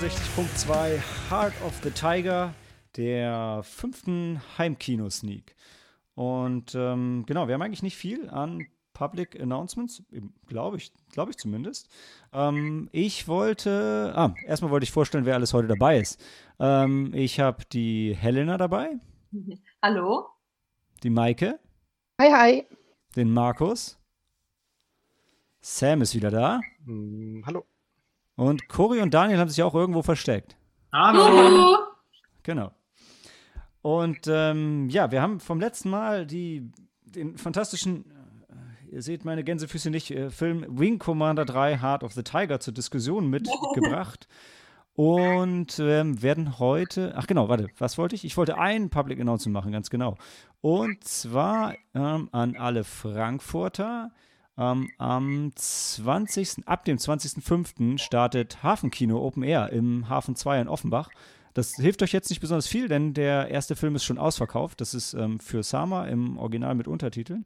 69.2 Heart of the Tiger, der fünften Heimkino-Sneak. Und ähm, genau, wir haben eigentlich nicht viel an Public Announcements, glaube ich, glaube ich zumindest. Ähm, ich wollte, ah, erstmal wollte ich vorstellen, wer alles heute dabei ist. Ähm, ich habe die Helena dabei. Hallo. Die Maike. Hi, hi. Den Markus. Sam ist wieder da. Mm, hallo. Und Cory und Daniel haben sich auch irgendwo versteckt. Hallo. Genau. Und ähm, ja, wir haben vom letzten Mal die, den fantastischen, äh, ihr seht meine Gänsefüße nicht, äh, Film Wing Commander 3 Heart of the Tiger zur Diskussion mitgebracht. Und ähm, werden heute, ach genau, warte, was wollte ich? Ich wollte ein Public Announcement machen, ganz genau. Und zwar ähm, an alle Frankfurter. Ähm, am 20., ab dem 20.05. startet Hafenkino Open Air im Hafen 2 in Offenbach. Das hilft euch jetzt nicht besonders viel, denn der erste Film ist schon ausverkauft. Das ist ähm, für Sama im Original mit Untertiteln.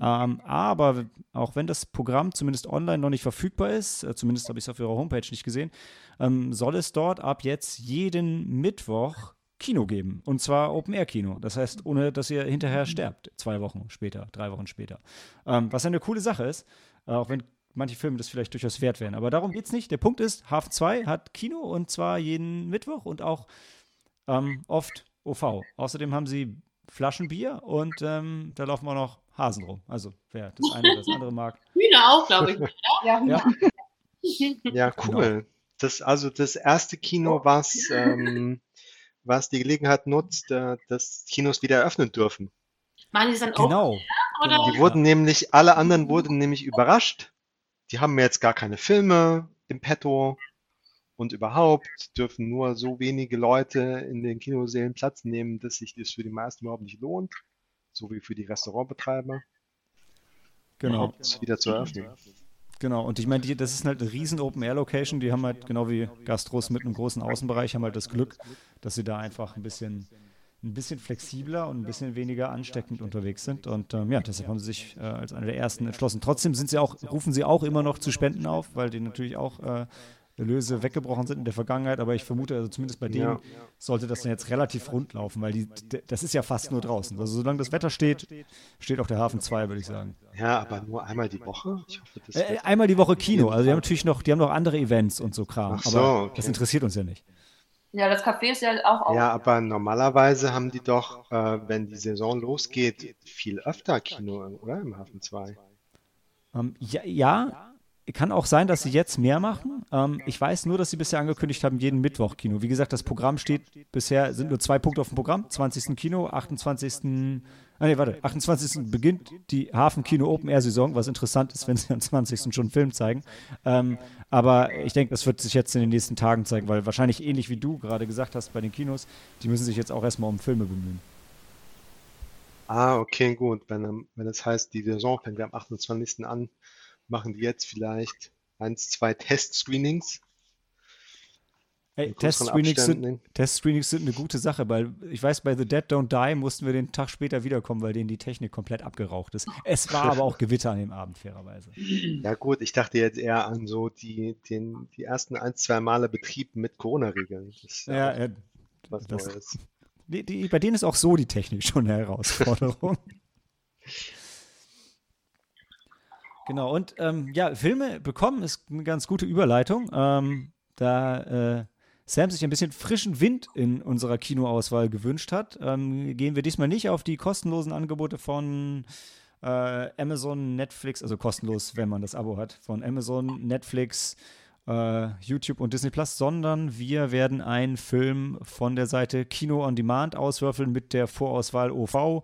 Ähm, aber auch wenn das Programm zumindest online noch nicht verfügbar ist, äh, zumindest habe ich es auf ihrer Homepage nicht gesehen, ähm, soll es dort ab jetzt jeden Mittwoch Kino geben. Und zwar Open-Air-Kino. Das heißt, ohne dass ihr hinterher sterbt. Zwei Wochen später, drei Wochen später. Ähm, was eine coole Sache ist, äh, auch wenn manche Filme das vielleicht durchaus wert wären. Aber darum geht es nicht. Der Punkt ist, Hafen 2 hat Kino und zwar jeden Mittwoch und auch ähm, oft OV. Außerdem haben sie Flaschenbier und ähm, da laufen auch noch Hasen rum. Also wer das eine oder das andere mag. Hühner auch, glaube ich. Ja, Ja. Ja, Genau. cool. Das, also das erste Kino, was, ähm, was die Gelegenheit nutzt, äh, dass Kinos wieder eröffnen dürfen. Machen die es dann auch? Genau. Oder? genau. Die wurden nämlich, alle anderen wurden nämlich überrascht. Die haben jetzt gar keine Filme im Petto und überhaupt dürfen nur so wenige Leute in den Kinosälen Platz nehmen, dass sich das für die meisten überhaupt nicht lohnt. So wie für die Restaurantbetreiber, Genau. überhaupt wieder zu eröffnen. Genau, und ich meine, das ist halt eine riesen Open-Air-Location. Die haben halt, genau wie Gastros mit einem großen Außenbereich, haben halt das Glück, dass sie da einfach ein bisschen, ein bisschen flexibler und ein bisschen weniger ansteckend unterwegs sind. Und ähm, ja, deshalb haben sie sich äh, als eine der ersten entschlossen. Trotzdem sind sie auch, rufen sie auch immer noch zu Spenden auf, weil die natürlich auch äh, Erlöse weggebrochen sind in der Vergangenheit. Aber ich vermute, also zumindest bei denen Ja. sollte das dann jetzt relativ rund laufen, weil die, das ist ja fast nur draußen. Also solange das Wetter steht, steht auch der Hafen 2, würde ich sagen. Ja, aber nur einmal die Woche? Ich hoffe, das Äh, einmal die Woche Kino. Also die haben natürlich noch, die haben noch andere Events und so Kram. Ach so, aber okay. das interessiert uns ja nicht. Ja, das Café ist ja auch auf. Ja, aber normalerweise haben die doch, äh, wenn die Saison losgeht, viel öfter Kino, oder? Im Hafen 2. Ähm, ja, ja, kann auch sein, dass sie jetzt mehr machen. Ähm, ich weiß nur, dass sie bisher angekündigt haben, jeden Mittwoch Kino. Wie gesagt, das Programm steht bisher, sind nur zwei Punkte auf dem Programm. 20. Kino, 28. Ah, nee, warte, 28. beginnt die Hafenkino Open Air Saison, was interessant ist, wenn sie am 20. schon einen Film zeigen. Ähm, aber ich denke, das wird sich jetzt in den nächsten Tagen zeigen, weil wahrscheinlich ähnlich wie du gerade gesagt hast bei den Kinos, die müssen sich jetzt auch erstmal um Filme bemühen. Ah, okay, gut. Wenn, ähm, wenn das heißt, die Saison fängt am 28. an, machen die jetzt vielleicht eins, zwei Test-Screenings Hey, Testscreenings sind. Testscreenings sind eine gute Sache, weil ich weiß, bei The Dead Don't Die mussten wir den Tag später wiederkommen, weil denen die Technik komplett abgeraucht ist. Es war aber auch Gewitter an dem Abend, fairerweise. Ja gut, ich dachte jetzt eher an so die, den, die ersten ein, zwei Male Betrieb mit Corona-Regeln. Ja, ja was das- Neues. die, die, bei denen ist auch so die Technik schon eine Herausforderung. genau, und ähm, ja, Filme bekommen ist eine ganz gute Überleitung. Ähm, da äh, Sam sich ein bisschen frischen Wind in unserer Kinoauswahl gewünscht hat, ähm, gehen wir diesmal nicht auf die kostenlosen Angebote von äh, Amazon, Netflix, also kostenlos, wenn man das Abo hat, von Amazon, Netflix, äh, YouTube und Disney Plus, sondern wir werden einen Film von der Seite Kino on Demand auswürfeln mit der Vorauswahl OV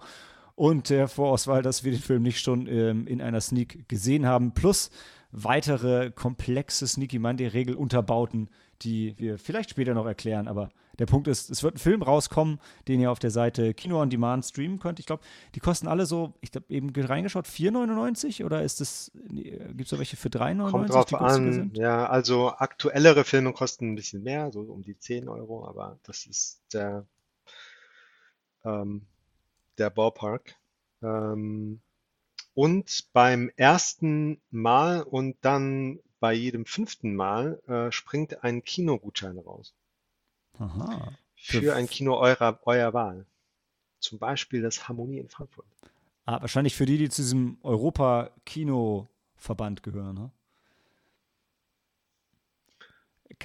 und der Vorauswahl, dass wir den Film nicht schon ähm, in einer Sneak gesehen haben, plus weitere komplexe Sneaky Monday-Regel unterbauten, die wir vielleicht später noch erklären. Aber der Punkt ist, es wird ein Film rauskommen, den ihr auf der Seite Kino on Demand streamen könnt. Ich glaube, die kosten alle so, ich habe eben reingeschaut, 4,99 oder ist das, gibt es da welche für 3,99? Kommt drauf an. sind? Ja, also aktuellere Filme kosten ein bisschen mehr, so um die 10 Euro, aber das ist der, ähm, der Ballpark. Ähm, und beim ersten Mal und dann bei jedem fünften Mal äh, springt ein Kinogutschein raus. Aha. Für ein Kino eurer, eurer Wahl. Zum Beispiel das Harmonie in Frankfurt. Ah, wahrscheinlich für die, die zu diesem Europa-Kino-Verband gehören, ne?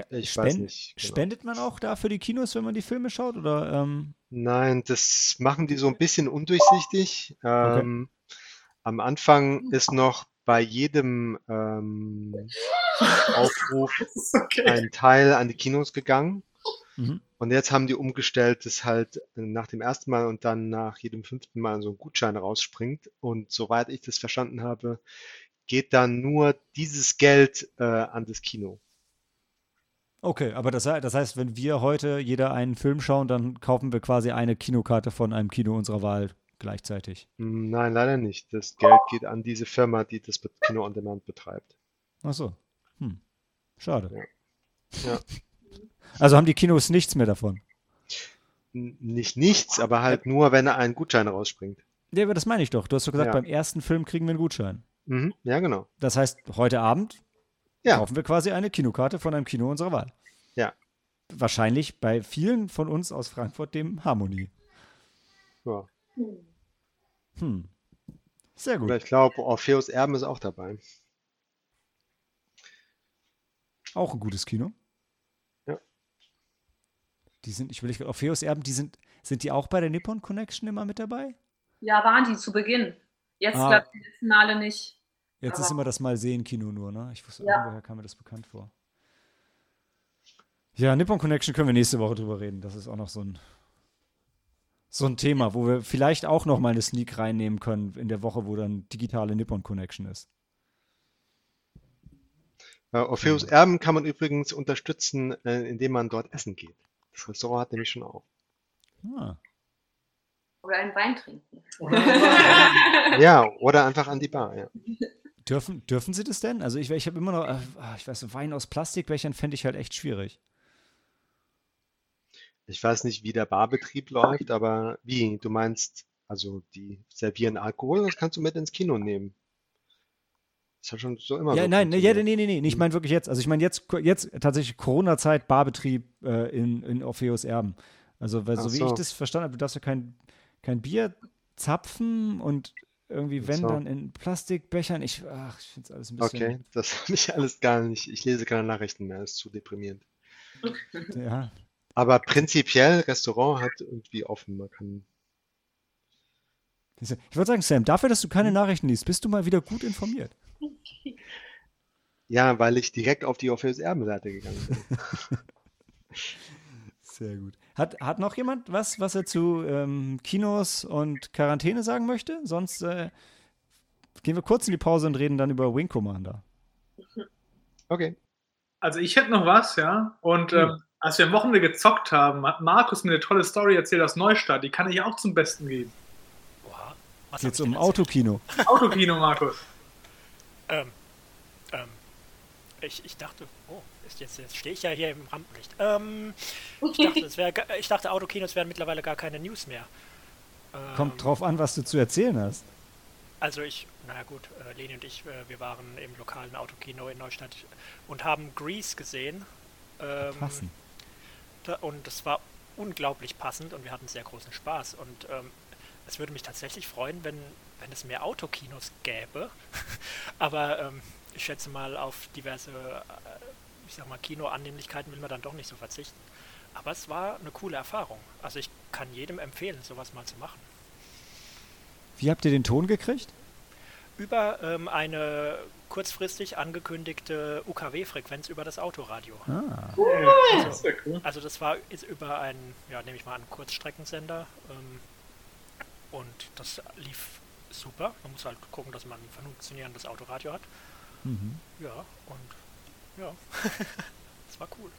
Ich spend- weiß nicht. Genau. Spendet man auch da für die Kinos, wenn man die Filme schaut? Oder ähm, Nein, das machen die so ein bisschen undurchsichtig. Ähm, Am Anfang ist noch bei jedem ähm, Aufruf okay. ein Teil an die Kinos gegangen. mhm. Und jetzt haben die umgestellt, dass halt nach dem ersten Mal und dann nach jedem fünften Mal so ein Gutschein rausspringt. Und soweit ich das verstanden habe, geht dann nur dieses Geld äh, an das Kino. Okay, aber das, das heißt, wenn wir heute jeder einen Film schauen, dann kaufen wir quasi eine Kinokarte von einem Kino unserer Wahl gleichzeitig. Nein, leider nicht. Das Geld geht an diese Firma, die das Kino on Demand betreibt. Ach so. Hm. Schade. Ja. Also haben die Kinos nichts mehr davon. Nicht nichts, aber halt nur, wenn ein Gutschein rausspringt. Ja, aber das meine ich doch. Du hast doch gesagt, Ja. beim ersten Film kriegen wir einen Gutschein. Mhm, ja, genau. Das heißt, heute Abend Ja. kaufen wir quasi eine Kinokarte von einem Kino unserer Wahl. Ja. Wahrscheinlich bei vielen von uns aus Frankfurt dem Harmonie. Ja. Hm. Sehr gut. Ich glaube, Orpheus Erben ist auch dabei. Auch ein gutes Kino. Ja. Die sind, ich will nicht, Orpheus Erben, die sind, sind die auch bei der Nippon Connection immer mit dabei? Ja, waren die zu Beginn. Jetzt, Ah. glaube ich, die letzten Male nicht. Jetzt ist Aber- immer das Mal-Sehen-Kino nur, ne? Ich wusste, Ja. irgendwoher kam mir das bekannt vor. Ja, Nippon Connection können wir nächste Woche drüber reden. Das ist auch noch so ein, so ein Thema, wo wir vielleicht auch noch mal eine Sneak reinnehmen können in der Woche, wo dann digitale Nippon Connection ist. Äh, Orpheus Erben kann man übrigens unterstützen, äh, indem man dort essen geht. Das Restaurant hat nämlich schon auf. Ah. Oder einen Wein trinken. Ja, oder einfach an die Bar, ja. Dürfen, dürfen sie das denn? Also ich, ich habe immer noch, äh, ah, ich weiß, Wein aus Plastikbechern fände ich halt echt schwierig. Ich weiß nicht, wie der Barbetrieb läuft, aber wie? Du meinst, also die servieren Alkohol, das kannst du mit ins Kino nehmen. Das hat schon so immer Ja, so nein, nee, ja, nee, nee, nee, ich meine wirklich jetzt. Also ich meine jetzt, jetzt tatsächlich Corona-Zeit, Barbetrieb äh, in, in Orpheus Erben. Also weil, so Ach wie so. ich das verstanden habe, du darfst ja kein, kein Bier zapfen und irgendwie, wenn so. dann in Plastikbechern. Ich, ach, ich finde es alles ein bisschen. Okay, das habe ich alles gar nicht. Ich lese keine Nachrichten mehr, ist zu deprimierend. Ja. Aber prinzipiell, Restaurant hat irgendwie offen. Man kann. Ich wollte sagen, Sam, dafür, dass du Hm. keine Nachrichten liest, bist du mal wieder gut informiert. Ja, weil ich direkt auf die Orpheus Erben-Seite gegangen bin. Sehr gut. Hat, hat noch jemand was, was er zu ähm, Kinos und Quarantäne sagen möchte? Sonst äh, gehen wir kurz in die Pause und reden dann über Wing Commander. Okay. Also ich hätte noch was, ja. Und ähm, als wir am Wochenende gezockt haben, hat Markus mir eine tolle Story erzählt aus Neustadt. Die kann ich auch zum Besten geben. Boah, was ich um Autokino. Autokino, Markus. Ähm, ähm, ich, ich dachte, oh, jetzt, jetzt stehe ich ja hier im Rampenlicht. Ähm, ich, dachte, es wär, ich dachte, Autokinos wären mittlerweile gar keine News mehr. Ähm, Kommt drauf an, was du zu erzählen hast. Also ich, naja gut, äh, Leni und ich, äh, wir waren im lokalen Autokino in Neustadt und haben Grease gesehen. Ähm, Passen. da, und das war unglaublich passend und wir hatten sehr großen Spaß. Und ähm, es würde mich tatsächlich freuen, wenn, wenn es mehr Autokinos gäbe. Aber ähm, ich schätze mal, auf diverse, ich sag mal, Kinoannehmlichkeiten will man dann doch nicht so verzichten. Aber es war eine coole Erfahrung. Also ich kann jedem empfehlen, sowas mal zu machen. Wie habt ihr den Ton gekriegt? über ähm, eine kurzfristig angekündigte UKW-Frequenz über das Autoradio. Ah. Das ist ja cool. Also das war ist über einen, ja, nehme ich mal an, Kurzstreckensender ähm, und das lief super. Man muss halt gucken, dass man ein funktionierendes Autoradio hat. Mhm. Ja, und ja, das war cool.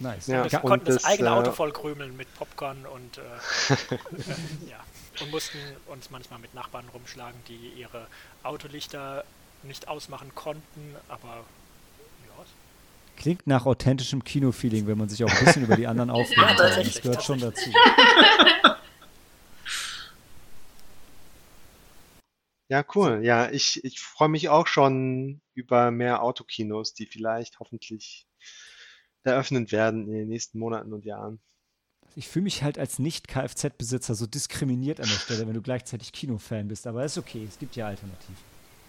Nice. Ja, wir konnten das, das, eigene äh, Auto voll krümeln mit Popcorn und äh, ja. Und mussten uns manchmal mit Nachbarn rumschlagen, die ihre Autolichter nicht ausmachen konnten, aber ja, Klingt nach authentischem Kinofeeling, wenn man sich auch ein bisschen über die anderen aufregt. Ja, das gehört schon dazu. Ja, cool. Ja, ich, ich freue mich auch schon über mehr Autokinos, die vielleicht hoffentlich eröffnet werden in den nächsten Monaten und Jahren. Ich fühle mich halt als Nicht-Kfz-Besitzer so diskriminiert an der Stelle, wenn du gleichzeitig Kinofan bist. Aber ist okay, es gibt ja Alternativen.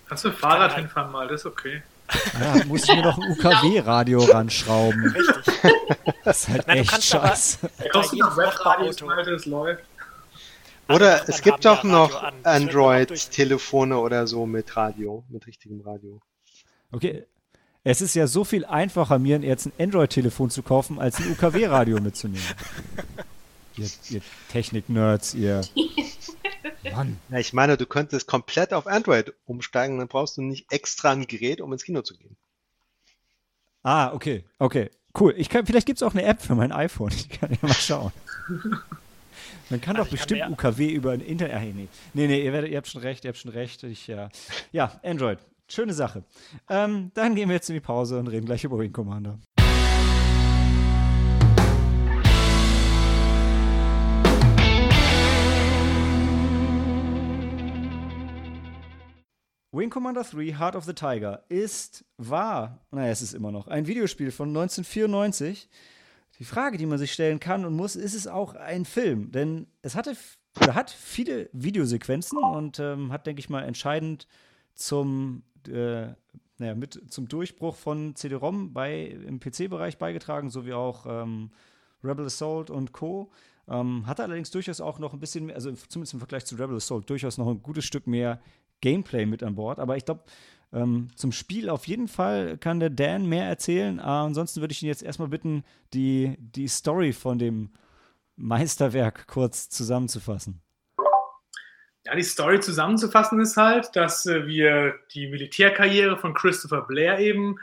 Kannst du Fahrrad hinfahren mal, das ist okay. Ja, muss ich mir noch ein UKW-Radio ranschrauben. Richtig. Das ist halt Nein, du echt kannst aber scheiße. bei Kostet jedem noch Webradios, Nachbarauto- weil das läuft. Oder es gibt doch ja noch Android-Telefone oder so mit Radio, mit richtigem Radio. Okay. Es ist ja so viel einfacher, mir jetzt ein Android-Telefon zu kaufen, als ein UKW-Radio mitzunehmen. ihr, ihr Technik-Nerds, ihr. Mann. Ja, ich meine, du könntest komplett auf Android umsteigen, dann brauchst du nicht extra ein Gerät, um ins Kino zu gehen. Ah, okay. Okay. Cool. Ich kann, vielleicht gibt es auch eine App für mein iPhone. Ich kann ja mal schauen. Man kann Also doch kann bestimmt mir- UKW über ein Internet. Ach, nee. Nee, nee, ihr, werdet, ihr habt schon recht, ihr habt schon recht. Ich, ja. ja, Android. Schöne Sache. Ähm, dann gehen wir jetzt in die Pause und reden gleich über Wing Commander. Wing Commander 3 Heart of the Tiger ist, war, naja, es ist immer noch, ein Videospiel von 1994. Die Frage, die man sich stellen kann und muss, ist es auch ein Film? Denn es hatte oder hat viele Videosequenzen und ähm, hat, denke ich mal, entscheidend zum, äh, naja, mit, zum Durchbruch von CD-ROM im PC-Bereich beigetragen, sowie auch ähm, Rebel Assault und Co. Ähm, hatte allerdings durchaus auch noch ein bisschen mehr, also zumindest im Vergleich zu Rebel Assault, durchaus noch ein gutes Stück mehr Gameplay mit an Bord. Aber ich glaube, ähm, zum Spiel auf jeden Fall kann der Dan mehr erzählen. Äh, ansonsten würde ich ihn jetzt erstmal bitten, die, die Story von dem Meisterwerk kurz zusammenzufassen. Ja, die Story zusammenzufassen ist halt, dass äh, wir die Militärkarriere von Christopher Blair eben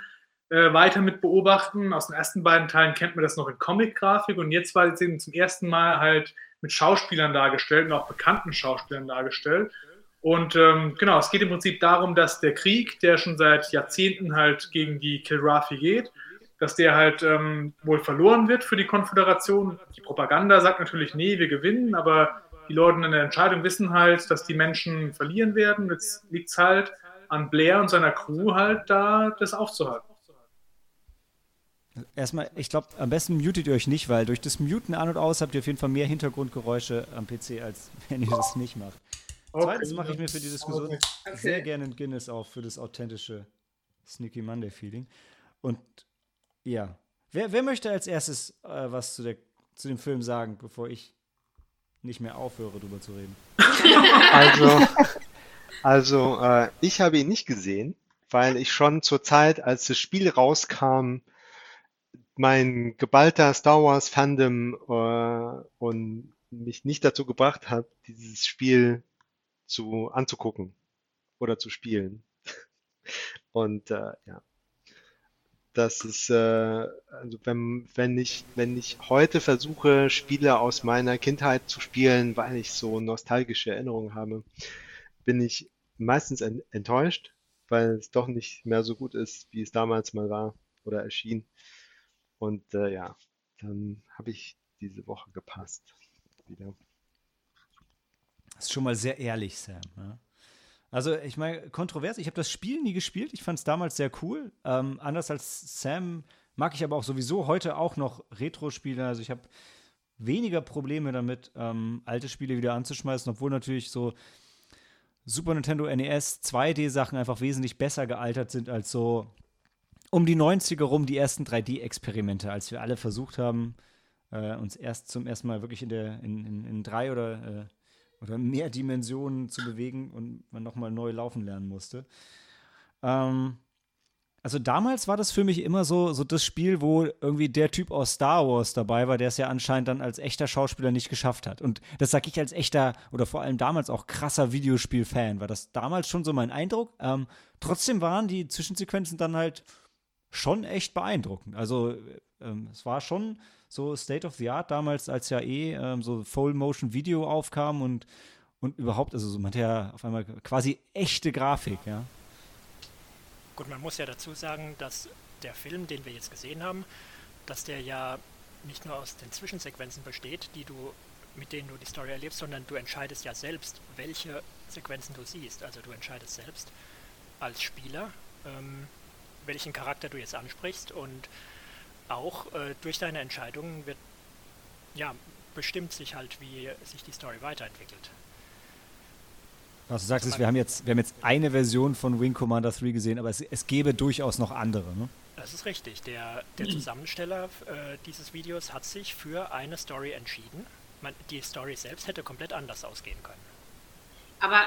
äh, weiter mit beobachten. Aus den ersten beiden Teilen kennt man das noch in Comic-Grafik und jetzt war es eben zum ersten Mal halt mit Schauspielern dargestellt und auch bekannten Schauspielern dargestellt. Und ähm, genau, es geht im Prinzip darum, dass der Krieg, der schon seit Jahrzehnten halt gegen die Kilrathi geht, dass der halt ähm, wohl verloren wird für die Konföderation. Die Propaganda sagt natürlich, nee, wir gewinnen, aber die Leute in der Entscheidung wissen halt, dass die Menschen verlieren werden. Jetzt liegt es halt an Blair und seiner Crew halt da, das aufzuhalten. Erstmal, ich glaube, am besten mutet ihr euch nicht, weil durch das Muten an und aus habt ihr auf jeden Fall mehr Hintergrundgeräusche am PC, als wenn ihr das nicht macht. Zweitens mache ich mir für die Diskussion sehr gerne ein Guinness auf für das authentische Sneaky Monday Feeling. Und ja, wer, wer möchte als erstes äh, was zu, der, zu dem Film sagen, bevor ich nicht mehr aufhöre, drüber zu reden? Also, also äh, ich habe ihn nicht gesehen, weil ich schon zur Zeit, als das Spiel rauskam, mein geballter Star Wars Fandom äh, und mich nicht dazu gebracht hat, dieses Spiel zu anzugucken oder zu spielen. Und äh, ja, das ist, äh, also wenn, wenn ich, wenn ich heute versuche, Spiele aus meiner Kindheit zu spielen, weil ich so nostalgische Erinnerungen habe, bin ich meistens en enttäuscht, weil es doch nicht mehr so gut ist, wie es damals mal war oder erschien. Und äh, ja, dann habe ich diese Woche gepasst. Wieder. Das ist schon mal sehr ehrlich, Sam. Ja? Also, ich meine, kontrovers, ich habe das Spiel nie gespielt. Ich fand es damals sehr cool. Ähm, anders als Sam mag ich aber auch sowieso heute auch noch Retro-Spiele. Also, ich habe weniger Probleme damit, ähm, alte Spiele wieder anzuschmeißen, obwohl natürlich so Super Nintendo NES 2D-Sachen einfach wesentlich besser gealtert sind als so um die 90er rum die ersten 3D-Experimente, als wir alle versucht haben, äh, uns erst zum ersten Mal wirklich in der in, in, in drei oder, äh, oder mehr Dimensionen zu bewegen und man nochmal neu laufen lernen musste. Ähm, also damals war das für mich immer so, so das Spiel, wo irgendwie der Typ aus Star Wars dabei war, der es ja anscheinend dann als echter Schauspieler nicht geschafft hat. Und das sage ich als echter oder vor allem damals auch krasser Videospiel-Fan, war das damals schon so mein Eindruck. Ähm, trotzdem waren die Zwischensequenzen dann halt schon echt beeindruckend. Also ähm, es war schon so State of the Art damals, als ja eh ähm, so Full Motion Video aufkam und, und überhaupt, also so, man hat ja auf einmal quasi echte Grafik, ja. Gut, man muss ja dazu sagen, dass der Film, den wir jetzt gesehen haben, dass der ja nicht nur aus den Zwischensequenzen besteht, die du mit denen du die Story erlebst, sondern du entscheidest ja selbst, welche Sequenzen du siehst. Also du entscheidest selbst als Spieler, ähm, welchen Charakter du jetzt ansprichst und auch äh, durch deine Entscheidungen wird, ja, bestimmt sich halt, wie sich die Story weiterentwickelt. Was du sagst, ist, wir haben, jetzt, wir haben jetzt eine Version von Wing Commander 3 gesehen, aber es, es gäbe durchaus noch andere. Ne? Das ist richtig. Der, der Zusammensteller äh, dieses Videos hat sich für eine Story entschieden. Man, die Story selbst hätte komplett anders ausgehen können. Aber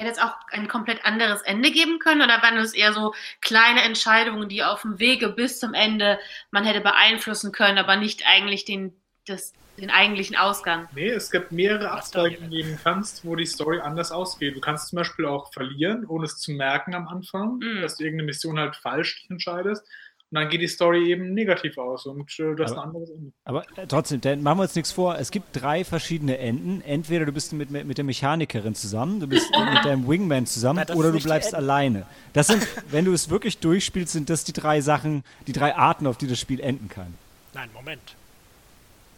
hätte es auch ein komplett anderes Ende geben können oder waren es eher so kleine Entscheidungen, die auf dem Wege bis zum Ende man hätte beeinflussen können, aber nicht eigentlich den, das, den eigentlichen Ausgang? Nee, es gibt mehrere Abzweigen, dann? die du kannst, wo die Story anders ausgeht. Du kannst zum Beispiel auch verlieren, ohne es zu merken am Anfang, Mhm. dass du irgendeine Mission halt falsch dich entscheidest. Und dann geht die Story eben negativ aus und äh, du hast Aber- ein anderes Ende. Aber äh, trotzdem, dann machen wir uns nichts vor. Es gibt drei verschiedene Enden. Entweder du bist mit, mit der Mechanikerin zusammen, du bist mit deinem Wingman zusammen Na, das oder du bleibst alleine. Das sind, wenn du es wirklich durchspielst, sind das die drei Sachen, die drei Arten, auf die das Spiel enden kann. Nein, Moment.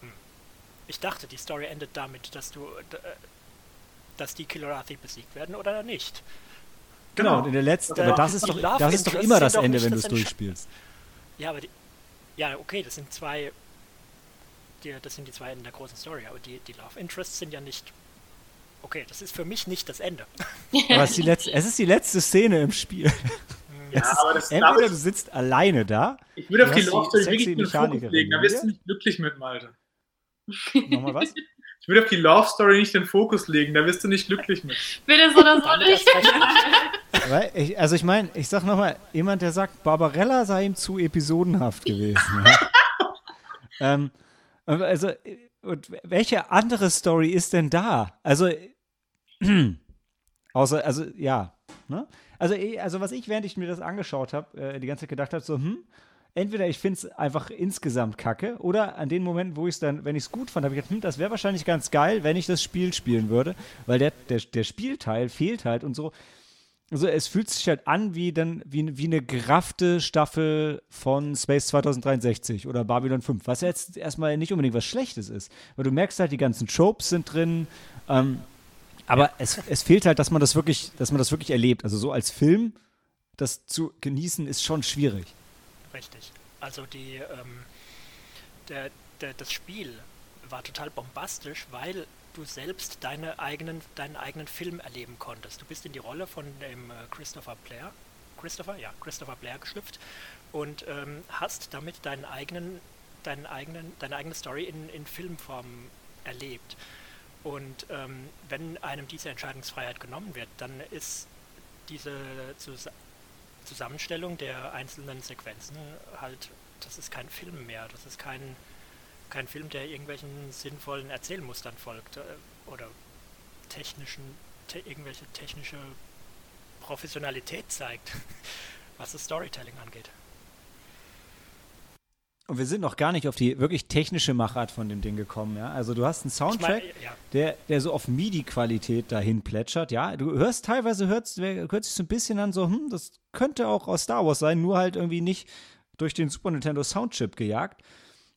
Hm. Ich dachte, die Story endet damit, dass du, äh, dass die Kilrathi besiegt werden oder nicht. Genau, und in der letzten, Äh, aber das ist doch, das ist doch immer das Ende, wenn du das es durchspielst. Ja, aber die, ja, okay, das sind zwei, die, das sind die zwei Enden der großen Story, aber die, die Love Interests sind ja nicht, okay, das ist für mich nicht das Ende. Aber es ist die letzte, es ist die letzte Szene im Spiel. Ja, es ist, aber das entweder du sitzt alleine da. ich würde auf die Love Story wirklich den Fokus legen. Da wirst du nicht glücklich mit, Malte. Nochmal was? Ich würde auf die Love Story nicht den Fokus legen. Da wirst du nicht glücklich mit. Bitte so oder so nicht. Ich, also ich meine, ich sag nochmal, jemand, der sagt, Barbarella sei ihm zu episodenhaft gewesen. ja. ähm, also, und welche andere Story ist denn da? Also, außer, also, ja. Ne? Also, eh, also, was ich, während ich mir das angeschaut habe, äh, die ganze Zeit gedacht habe, so, hm, entweder ich finde es einfach insgesamt kacke oder an den Momenten, wo ich es dann, wenn ich es gut fand, habe ich gedacht, hm, das wäre wahrscheinlich ganz geil, wenn ich das Spiel spielen würde, weil der, der, der Spielteil fehlt halt und so. Also es fühlt sich halt an wie, dann, wie, wie eine geraffte Staffel von Space 2063 oder Babylon 5, was ja jetzt erstmal nicht unbedingt was Schlechtes ist. Weil du merkst halt, die ganzen Tropes sind drin, ähm, aber es, es fehlt halt, dass man das wirklich, dass man das wirklich erlebt. Also so als Film, das zu genießen, ist schon schwierig. Richtig. Also die, ähm, der, der, das Spiel war total bombastisch, weil du selbst deine eigenen, deinen eigenen Film erleben konntest. Du bist in die Rolle von dem äh, Christopher Blair, Christopher, ja, Christopher Blair geschlüpft und ähm, hast damit deinen eigenen, deinen eigenen, deine eigene Story in, in Filmform erlebt. Und ähm, wenn einem diese Entscheidungsfreiheit genommen wird, dann ist diese Zus Zusammenstellung der einzelnen Sequenzen halt, das ist kein Film mehr, das ist kein, kein Film, der irgendwelchen sinnvollen Erzählmustern folgt äh, oder technischen, te irgendwelche technische Professionalität zeigt, was das Storytelling angeht. Und wir sind noch gar nicht auf die wirklich technische Machart von dem Ding gekommen, ja. Also du hast einen Ich Soundtrack, mein, ja, der, der so auf MIDI-Qualität dahin plätschert, ja. Du hörst teilweise, hörst, hört sich so ein bisschen an, so, hm, das könnte auch aus Star Wars sein, nur halt irgendwie nicht durch den Super Nintendo Soundchip gejagt.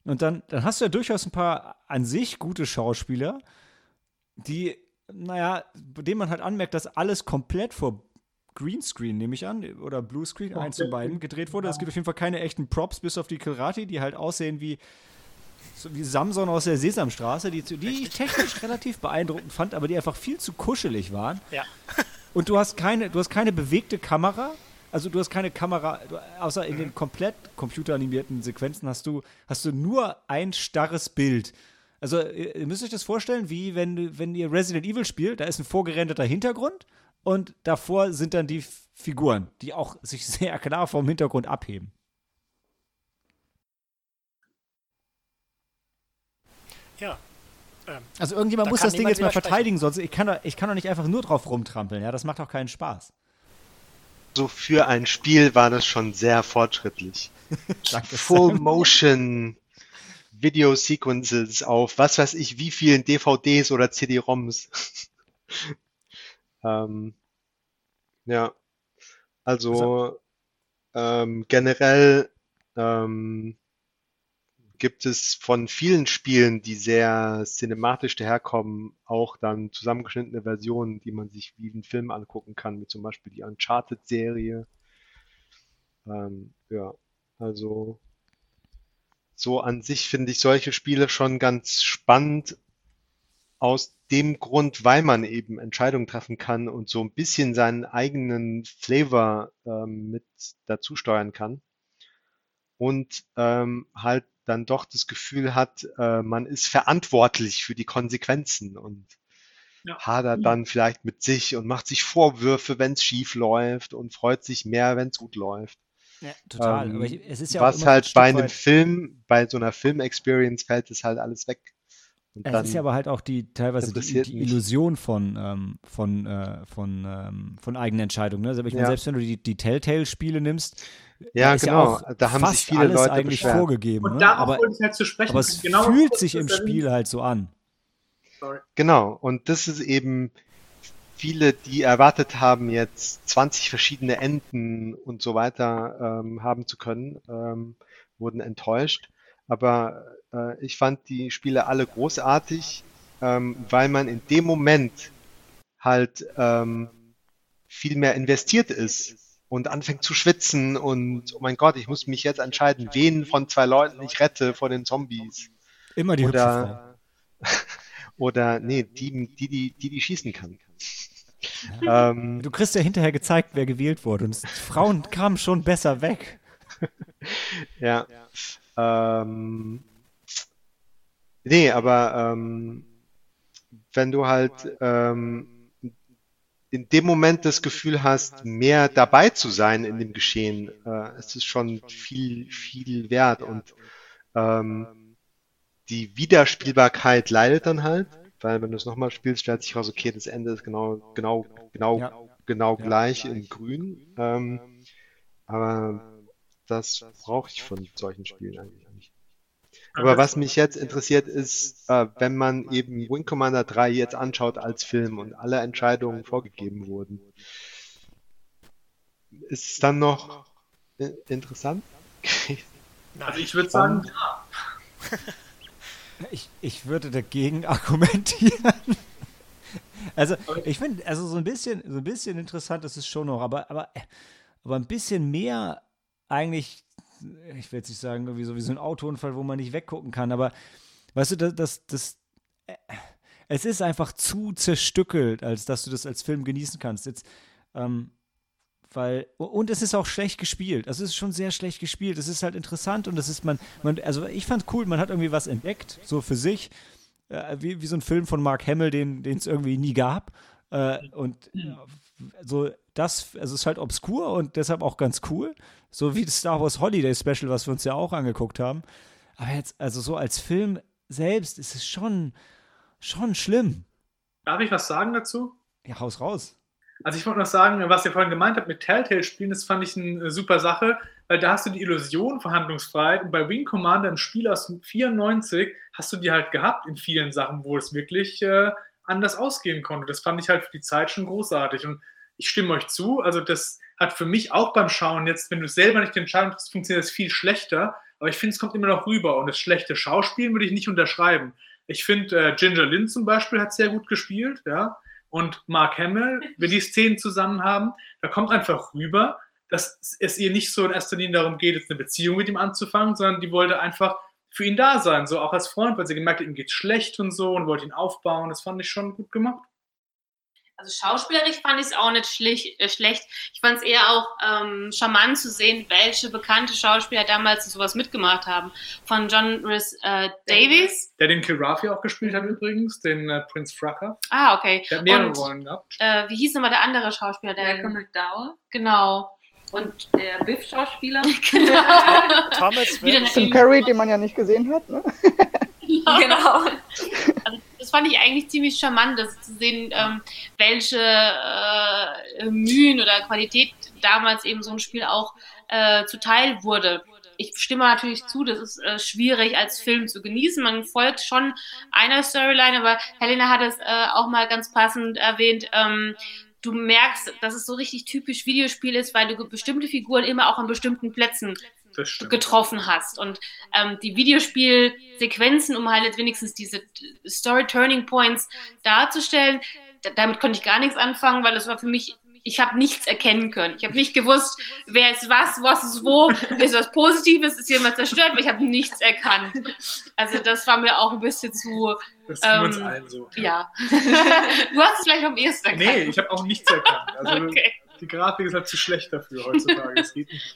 Und dann, dann hast du ja durchaus ein paar an sich gute Schauspieler, die, naja, bei denen man halt anmerkt, dass alles komplett vor Greenscreen, nehme ich an, oder Bluescreen, eins von beiden, gedreht wurde. Es gibt auf jeden Fall keine echten Props, bis auf die Kilrati, die halt aussehen wie, so wie Samson aus der Sesamstraße, die, die ich technisch relativ beeindruckend fand, aber die einfach viel zu kuschelig waren. ja. Und du hast keine, du hast keine bewegte Kamera. Also du hast keine Kamera, außer in den komplett computeranimierten Sequenzen hast du, hast du nur ein starres Bild. Also ihr, müsst euch das vorstellen, wie wenn, wenn ihr Resident Evil spielt, da ist ein vorgerenderter Hintergrund und davor sind dann die Figuren, die auch sich sehr klar vom Hintergrund abheben. ja. Ähm, Also irgendjemand Da muss das Ding jetzt mal verteidigen, sonst ich kann, doch, ich kann doch nicht einfach nur drauf rumtrampeln, ja, das macht doch keinen Spaß. So für ein Spiel war das schon sehr fortschrittlich. Danke, Full. Motion Video Sequences auf was weiß ich wie vielen DVDs oder CD-ROMs. ähm, ja, also ähm, generell ähm, gibt es von vielen Spielen, die sehr cinematisch daherkommen, auch dann zusammengeschnittene Versionen, die man sich wie einen Film angucken kann, wie zum Beispiel die Uncharted-Serie. Ähm, ja, also so an sich finde ich solche Spiele schon ganz spannend aus dem Grund, weil man eben Entscheidungen treffen kann und so ein bisschen seinen eigenen Flavor ähm, mit dazu steuern kann und ähm, halt dann doch das Gefühl hat, äh, man ist verantwortlich für die Konsequenzen und Ja. hadert dann vielleicht mit sich und macht sich Vorwürfe, wenn es schief läuft und freut sich mehr, wenn es gut läuft. Ja, total. Ähm, Aber ich, es ist ja Was ein halt Stück bei einem weit- Film, bei so einer Film-Experience fällt es halt alles weg. Und Es dann, ist ja aber halt auch die teilweise die, die. Illusion von, ähm, von, äh, von, ähm, von eigenen Entscheidungen. Ne? Also, ich meine, Ja. selbst wenn du die, die Telltale-Spiele nimmst, ja, ist genau, ja auch da haben fast sich viele alles Leute eigentlich beschwert. vorgegeben. Und Ne? darauf Aber, wollte ich halt zu sprechen. aber es Genau fühlt sich im Spiel halt so an. Sorry. Genau, und das ist eben viele, die erwartet haben, jetzt 20 verschiedene Enden und so weiter ähm, haben zu können, ähm, wurden enttäuscht. Aber äh, ich fand die Spiele alle großartig, ähm, weil man in dem Moment halt ähm, viel mehr investiert ist und anfängt zu schwitzen und oh mein Gott, ich muss mich jetzt entscheiden, wen von zwei Leuten ich rette vor den Zombies. Immer die. Oder, oder nee, die, die, die, die, die schießen kann. Ähm, Du kriegst ja hinterher gezeigt, wer gewählt wurde. Und Frauen kamen schon besser weg. ja. Ähm, nee, aber ähm, wenn du halt ähm, in dem Moment das Gefühl hast, mehr dabei zu sein in dem Geschehen, äh, es ist schon viel, viel wert und ähm, die Wiederspielbarkeit leidet dann halt, weil wenn du es nochmal spielst, stellt sich raus, okay, das Ende ist genau, genau, genau, Ja. genau Ja. gleich in grün. Ähm, aber das brauche ich von solchen Spielen eigentlich. Aber was mich jetzt interessiert ist, äh, wenn man eben Wing Commander 3 jetzt anschaut als Film und alle Entscheidungen vorgegeben wurden, ist es dann noch interessant? Also ich würde sagen, Ich, ich würde dagegen argumentieren. Also, ich finde, also so ein bisschen, so ein bisschen interessant ist es schon noch, aber, aber, aber ein bisschen mehr eigentlich, ich will jetzt nicht sagen, irgendwie so wie so ein Autounfall, wo man nicht weggucken kann, aber weißt du, das, das, das äh, es ist einfach zu zerstückelt, als dass du das als Film genießen kannst. Jetzt, ähm, weil, und es ist auch schlecht gespielt. Also es ist schon sehr schlecht gespielt. Es ist halt interessant und es ist man, man also ich fand cool, man hat irgendwie was entdeckt, so für sich. Äh, wie, wie so ein Film von Mark Hamill, den es irgendwie nie gab. Äh, und äh, so das, also es ist halt obskur und deshalb auch ganz cool. So wie das Star Wars Holiday Special, was wir uns ja auch angeguckt haben. Aber jetzt, also so als Film selbst ist es schon, schon schlimm. darf ich was sagen dazu? Ja, haus raus. Also ich wollte noch sagen, was ihr vorhin gemeint habt mit Telltale-Spielen, das fand ich eine super Sache, weil da hast du die Illusion Verhandlungsfreiheit und bei Wing Commander, ein Spiel aus 94, hast du die halt gehabt in vielen Sachen, wo es wirklich äh, anders ausgehen konnte. Das fand ich halt für die Zeit schon großartig. Und ich stimme euch zu, also das hat für mich auch beim Schauen jetzt, wenn du selber nicht die Entscheidung triffst, funktioniert das viel schlechter, aber ich finde, es kommt immer noch rüber. Und das schlechte Schauspielen würde ich nicht unterschreiben. Ich finde, äh, Ginger Lynn zum Beispiel hat sehr gut gespielt, ja, und Mark Hamill, wenn die Szenen zusammen haben, da kommt einfach rüber, dass es ihr nicht so in erster Linie darum geht, jetzt eine Beziehung mit ihm anzufangen, sondern die wollte einfach für ihn da sein, so auch als Freund, weil sie gemerkt hat, ihm geht's schlecht und so und wollte ihn aufbauen. Das fand ich schon gut gemacht. Also schauspielerisch fand ich es auch nicht schlich, äh, schlecht. Ich fand es eher auch ähm, charmant zu sehen, welche bekannte Schauspieler damals sowas mitgemacht haben. Von John Rhys äh, Davies. Der den Kilrafi auch gespielt hat übrigens, den äh, Prince Fracker. Ah, okay. Der hat mehrere Und- Rollen gehabt. Äh, wie hieß nochmal der andere Schauspieler? Der, Malcolm McDowell genau. Und der Biff-Schauspieler. genau. Thomas Tim Curry, den man ja nicht gesehen hat. Ne? genau. Also, das fand ich eigentlich ziemlich charmant, das zu sehen, ähm, welche äh, Mühen oder Qualität damals eben so ein Spiel auch äh, zuteil wurde. Ich stimme natürlich zu, das ist äh, schwierig als Film zu genießen. Man folgt schon einer Storyline, aber Helena hat es äh, auch mal ganz passend erwähnt. Ähm, du merkst, dass es so richtig typisch Videospiel ist, weil du bestimmte Figuren immer auch an bestimmten Plätzen das getroffen hast. Und ähm, die Videospielsequenzen, um halt jetzt wenigstens diese Story-Turning-Points darzustellen, da- damit konnte ich gar nichts anfangen, weil es war für mich, ich habe nichts erkennen können. Ich habe nicht gewusst, wer ist was, was ist wo, ist was Positives, ist jemand zerstört, aber ich habe nichts erkannt. Also das war mir auch ein bisschen zu, Das wir uns ähm, allen so. ja. du hast es vielleicht am ehesten erkannt. Nee, ich habe auch nichts erkannt. Also Okay. die Grafik ist halt zu schlecht dafür heutzutage. Das geht nicht.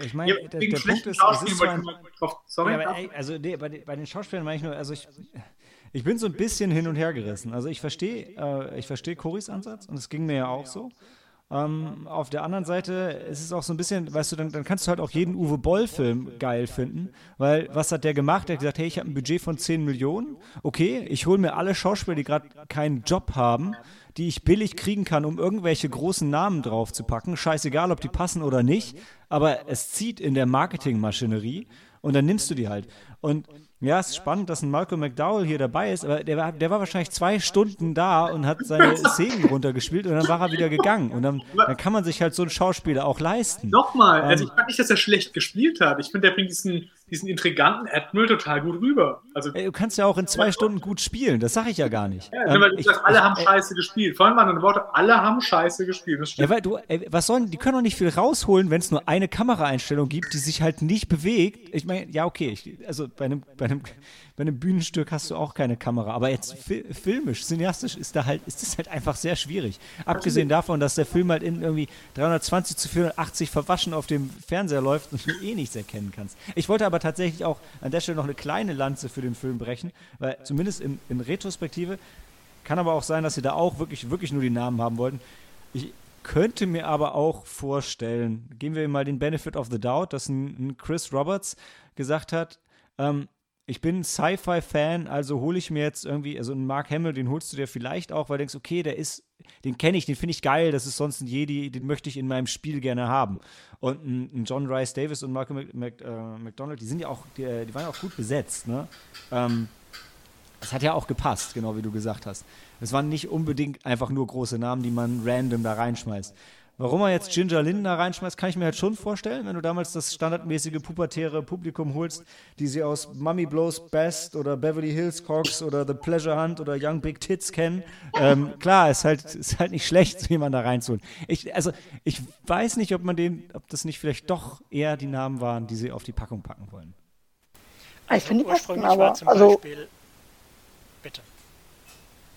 Ich meine, Ja, der, der Punkt ist, es ist zwar ich ein, mal drauf. Sorry. Ja, aber, ey, also nee, bei, den- bei den Schauspielern meine ich nur, also ich, ich bin so ein bisschen hin und her gerissen. Also ich verstehe, äh, ich verstehe Coris Ansatz und es ging mir ja auch so. Ähm, auf der anderen Seite ist es auch so ein bisschen, weißt du, dann, dann kannst du halt auch jeden Uwe Boll-Film geil finden, weil was hat der gemacht? Der hat gesagt, hey, ich habe ein Budget von 10 Millionen, okay, ich hole mir alle Schauspieler, die gerade keinen Job haben, die ich billig kriegen kann, um irgendwelche großen Namen drauf zu packen. Scheißegal, ob die passen oder nicht, aber es zieht in der Marketingmaschinerie und dann nimmst du die halt. Und ja, es ist spannend, dass ein Malcolm McDowell hier dabei ist, aber der war, der war wahrscheinlich zwei Stunden da und hat seine Szenen runtergespielt und dann war er wieder gegangen. Und dann, dann kann man sich halt so einen Schauspieler auch leisten. Nochmal, also Ähm, ich fand nicht, dass er schlecht gespielt hat. Ich finde, der bringt diesen, diesen intriganten Admiral total gut rüber. Also, Ey, Du kannst ja auch in zwei Stunden gut spielen, das sage ich ja gar nicht. ja, Ähm, weil du ich- sagst, alle ich- haben scheiße gespielt. Vorhin waren deine Worte, alle haben scheiße gespielt. Ja, weil du, ey, was sollen, die können doch nicht viel rausholen, wenn es nur eine Kameraeinstellung gibt, die sich halt nicht bewegt. Ich meine, ja, okay, ich, also bei einem, bei, einem, bei einem Bühnenstück hast du auch keine Kamera, aber jetzt fi filmisch, cineastisch ist da halt, ist das halt einfach sehr schwierig. Abgesehen davon, dass der Film halt in irgendwie 320 zu 480 verwaschen auf dem Fernseher läuft und du eh nichts erkennen kannst. Ich wollte aber tatsächlich auch an der Stelle noch eine kleine Lanze für den Film brechen, weil zumindest in, in Retrospektive kann aber auch sein, dass sie da auch wirklich, wirklich nur die Namen haben wollten. Ich könnte mir aber auch vorstellen, geben wir mal den Benefit of the Doubt, dass ein, ein Chris Roberts gesagt hat, ähm, ich bin Sci-Fi-Fan, also hole ich mir jetzt irgendwie, also einen Mark Hamill, den holst du dir vielleicht auch, weil du denkst, okay, der ist, den kenne ich, den finde ich geil, das ist sonst ein Jedi, den möchte ich in meinem Spiel gerne haben. Und ein, John Rice Davis und Malcolm Mc, Mc, äh, McDonald, die sind ja auch, die, die waren ja auch gut besetzt, ne? Ähm, das hat ja auch gepasst, genau wie du gesagt hast. Es waren nicht unbedingt einfach nur große Namen, die man random da reinschmeißt. Warum er jetzt Ginger Linden da reinschmeißt, kann ich mir halt schon vorstellen, wenn du damals das standardmäßige pubertäre Publikum holst, die sie aus Mummy Blows Best oder Beverly Hills Cox oder The Pleasure Hunt oder Young Big Tits kennen. Ähm, klar, ist halt, ist halt nicht schlecht, so jemanden da reinzuholen. Ich, also, ich weiß nicht, ob man den, ob das nicht vielleicht doch eher die Namen waren, die sie auf die Packung packen wollen. Ich finde die passen ursprünglich war aber. zum Also, Beispiel. Bitte.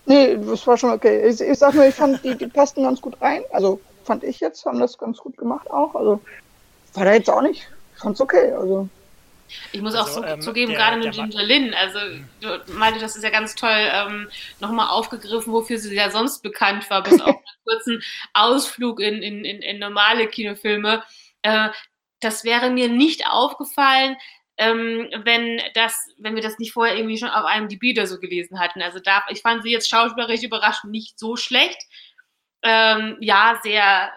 nee, das war schon okay. Ich, ich sag nur, ich fand, die, die passten ganz gut rein. Also, fand ich jetzt, haben das ganz gut gemacht auch. Also, war da jetzt auch nicht. Ich fand's okay. Also, Ich muss auch Also, zu, ähm, zugeben, der- gerade mit Ginger Lynn, also du meinte, das ist ja ganz toll ähm, nochmal aufgegriffen, wofür sie ja sonst bekannt war, bis auf einen kurzen Ausflug in, in, in, in normale Kinofilme. Äh, das wäre mir nicht aufgefallen, ähm, wenn das, wenn wir das nicht vorher irgendwie schon auf einem DB oder so gelesen hatten. Also da, ich fand sie jetzt schauspielerisch überraschend nicht so schlecht. Ähm, ja, sehr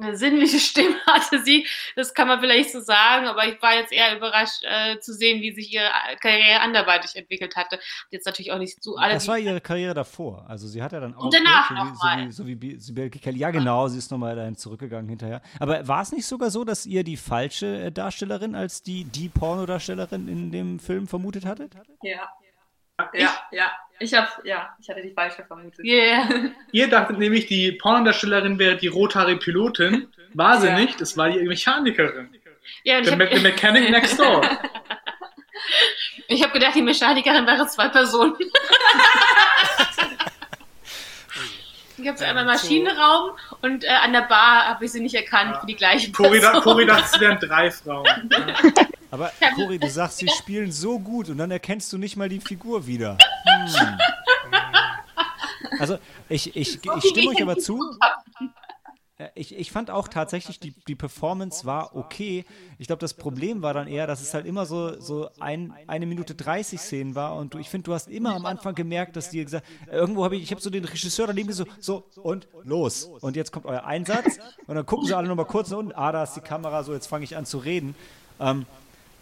eine sinnliche Stimme hatte sie, das kann man vielleicht so sagen, aber ich war jetzt eher überrascht äh, zu sehen, wie sich ihre Karriere anderweitig entwickelt hatte. Jetzt natürlich auch nicht so alle. Das war ihre Karriere davor. Also sie hat ja dann auch Und danach so noch wie, so wie, so wie Kelly. Ja, genau, sie ist nochmal dahin zurückgegangen hinterher. Aber war es nicht sogar so, dass ihr die falsche äh, Darstellerin als die, die Pornodarstellerin in dem Film vermutet hattet? Ja. Ja, ja. Ich hab, ja, ich hatte die falsche vermutet. Yeah. Ihr dachtet nämlich, die Pornodarstellerin wäre die rothaarige Pilotin. War sie Ja. nicht, es war die Mechanikerin. ja, und The, ich habe Mechanic Next Door. ich hab gedacht, die Mechanikerin wäre zwei Personen. Ich habe sie einmal Maschinenraum und äh, an der Bar habe ich sie nicht erkannt für die gleiche Person. Cory dachte, es wären drei Frauen. Ja. Aber Cory, du sagst, sie spielen so gut und dann erkennst du nicht mal die Figur wieder. Hm. Also ich, ich, ich stimme euch aber zu. Äh, Ich, ich fand auch tatsächlich, die, die Performance war okay. Ich glaube, das Problem war dann eher, dass es halt immer so, so ein, eine Minute 30 Szenen war und du, ich finde, du hast immer am Anfang gemerkt, dass die gesagt, irgendwo habe ich, ich habe so den Regisseur daneben so, so und los. Und jetzt kommt euer Einsatz und dann gucken sie alle nochmal kurz nach unten, ah, da ist die Kamera, so jetzt fange ich an zu reden. Ähm,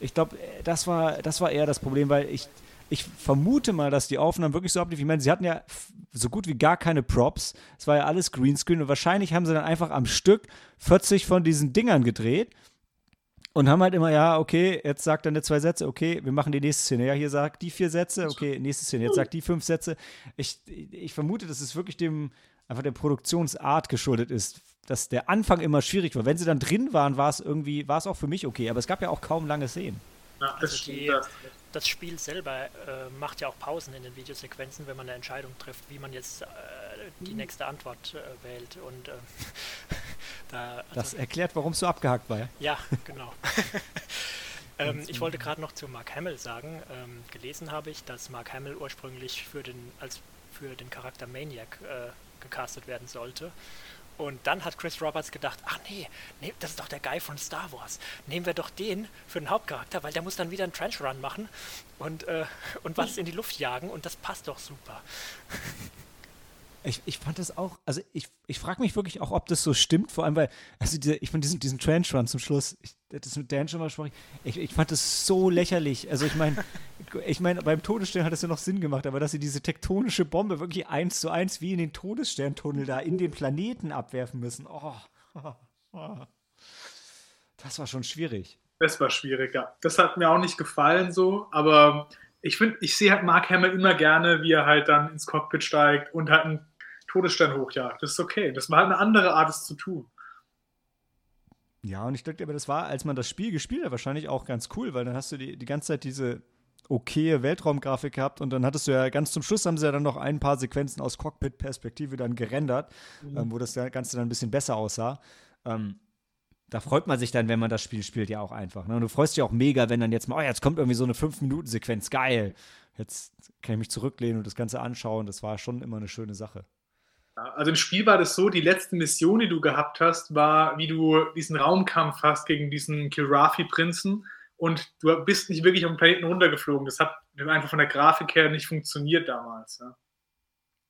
ich glaube, das war, das war eher das Problem, weil ich, ich vermute mal, dass die Aufnahmen wirklich so abliefen. Ich meine, sie hatten ja so gut wie gar keine Props. Es war ja alles Greenscreen und wahrscheinlich haben sie dann einfach am Stück 40 von diesen Dingern gedreht. Und haben halt immer, ja, okay, jetzt sagt er eine zwei Sätze, okay, wir machen die nächste Szene. Ja, hier sagt die vier Sätze, okay, nächste Szene, jetzt sagt die fünf Sätze. Ich, ich vermute, dass es wirklich dem, einfach der Produktionsart geschuldet ist, dass der Anfang immer schwierig war. Wenn sie dann drin waren, war es irgendwie, war es auch für mich okay, aber es gab ja auch kaum lange Szenen. Ja, das Also die- das- Spiel selber äh, macht ja auch Pausen in den Videosequenzen, wenn man eine Entscheidung trifft, wie man jetzt äh, die nächste Antwort äh, wählt. Und äh, da, also, Das erklärt, warum es so abgehakt war. ja? Ja, genau. ähm, ich wollte gerade noch zu Mark Hamill sagen. Ähm, gelesen habe ich, dass Mark Hamill ursprünglich für den, als für den Charakter Maniac äh, gecastet werden sollte. Und dann hat Chris Roberts gedacht, ach nee, nee, das ist doch der Guy von Star Wars. Nehmen wir doch den für den Hauptcharakter, weil der muss dann wieder einen Trench Run machen und, äh, und was in die Luft jagen und das passt doch super. Ich, ich fand das auch, also ich, ich frage mich wirklich auch, ob das so stimmt, vor allem weil, also diese, ich fand diesen, diesen Trench Run zum Schluss, ich, das mit Dan schon mal gesprochen, ich, ich fand das so lächerlich. Also ich meine, ich meine, beim Todesstern hat es ja noch Sinn gemacht, aber dass sie diese tektonische Bombe wirklich eins zu eins wie in den Todessterntunnel da in den Planeten abwerfen müssen. Oh, das war schon schwierig. Das war schwierig, ja. Das hat mir auch nicht gefallen so, aber ich finde, ich sehe halt Mark Hamill immer gerne, wie er halt dann ins Cockpit steigt und halt einen Todesstern hochjagt. Das ist okay. Das war halt eine andere Art, es zu tun. Ja, und ich denke aber, das war, als man das Spiel gespielt hat, wahrscheinlich auch ganz cool, weil dann hast du die, die ganze Zeit diese okaye Weltraumgrafik gehabt und dann hattest du ja ganz zum Schluss haben sie ja dann noch ein paar Sequenzen aus Cockpit-Perspektive dann gerendert, ähm, wo das Ganze dann ein bisschen besser aussah. Ähm, da freut man sich dann, wenn man das Spiel spielt, ja auch einfach. Ne? Und du freust dich auch mega, wenn dann jetzt mal, oh, jetzt kommt irgendwie so eine 5-Minuten-Sequenz, geil. Jetzt kann ich mich zurücklehnen und das Ganze anschauen. Das war schon immer eine schöne Sache. Also im Spiel war das so, die letzte Mission, die du gehabt hast, war, wie du diesen Raumkampf hast gegen diesen Kilrafi-Prinzen und du bist nicht wirklich auf den Planeten runtergeflogen. Das hat einfach von der Grafik her nicht funktioniert damals. Ja.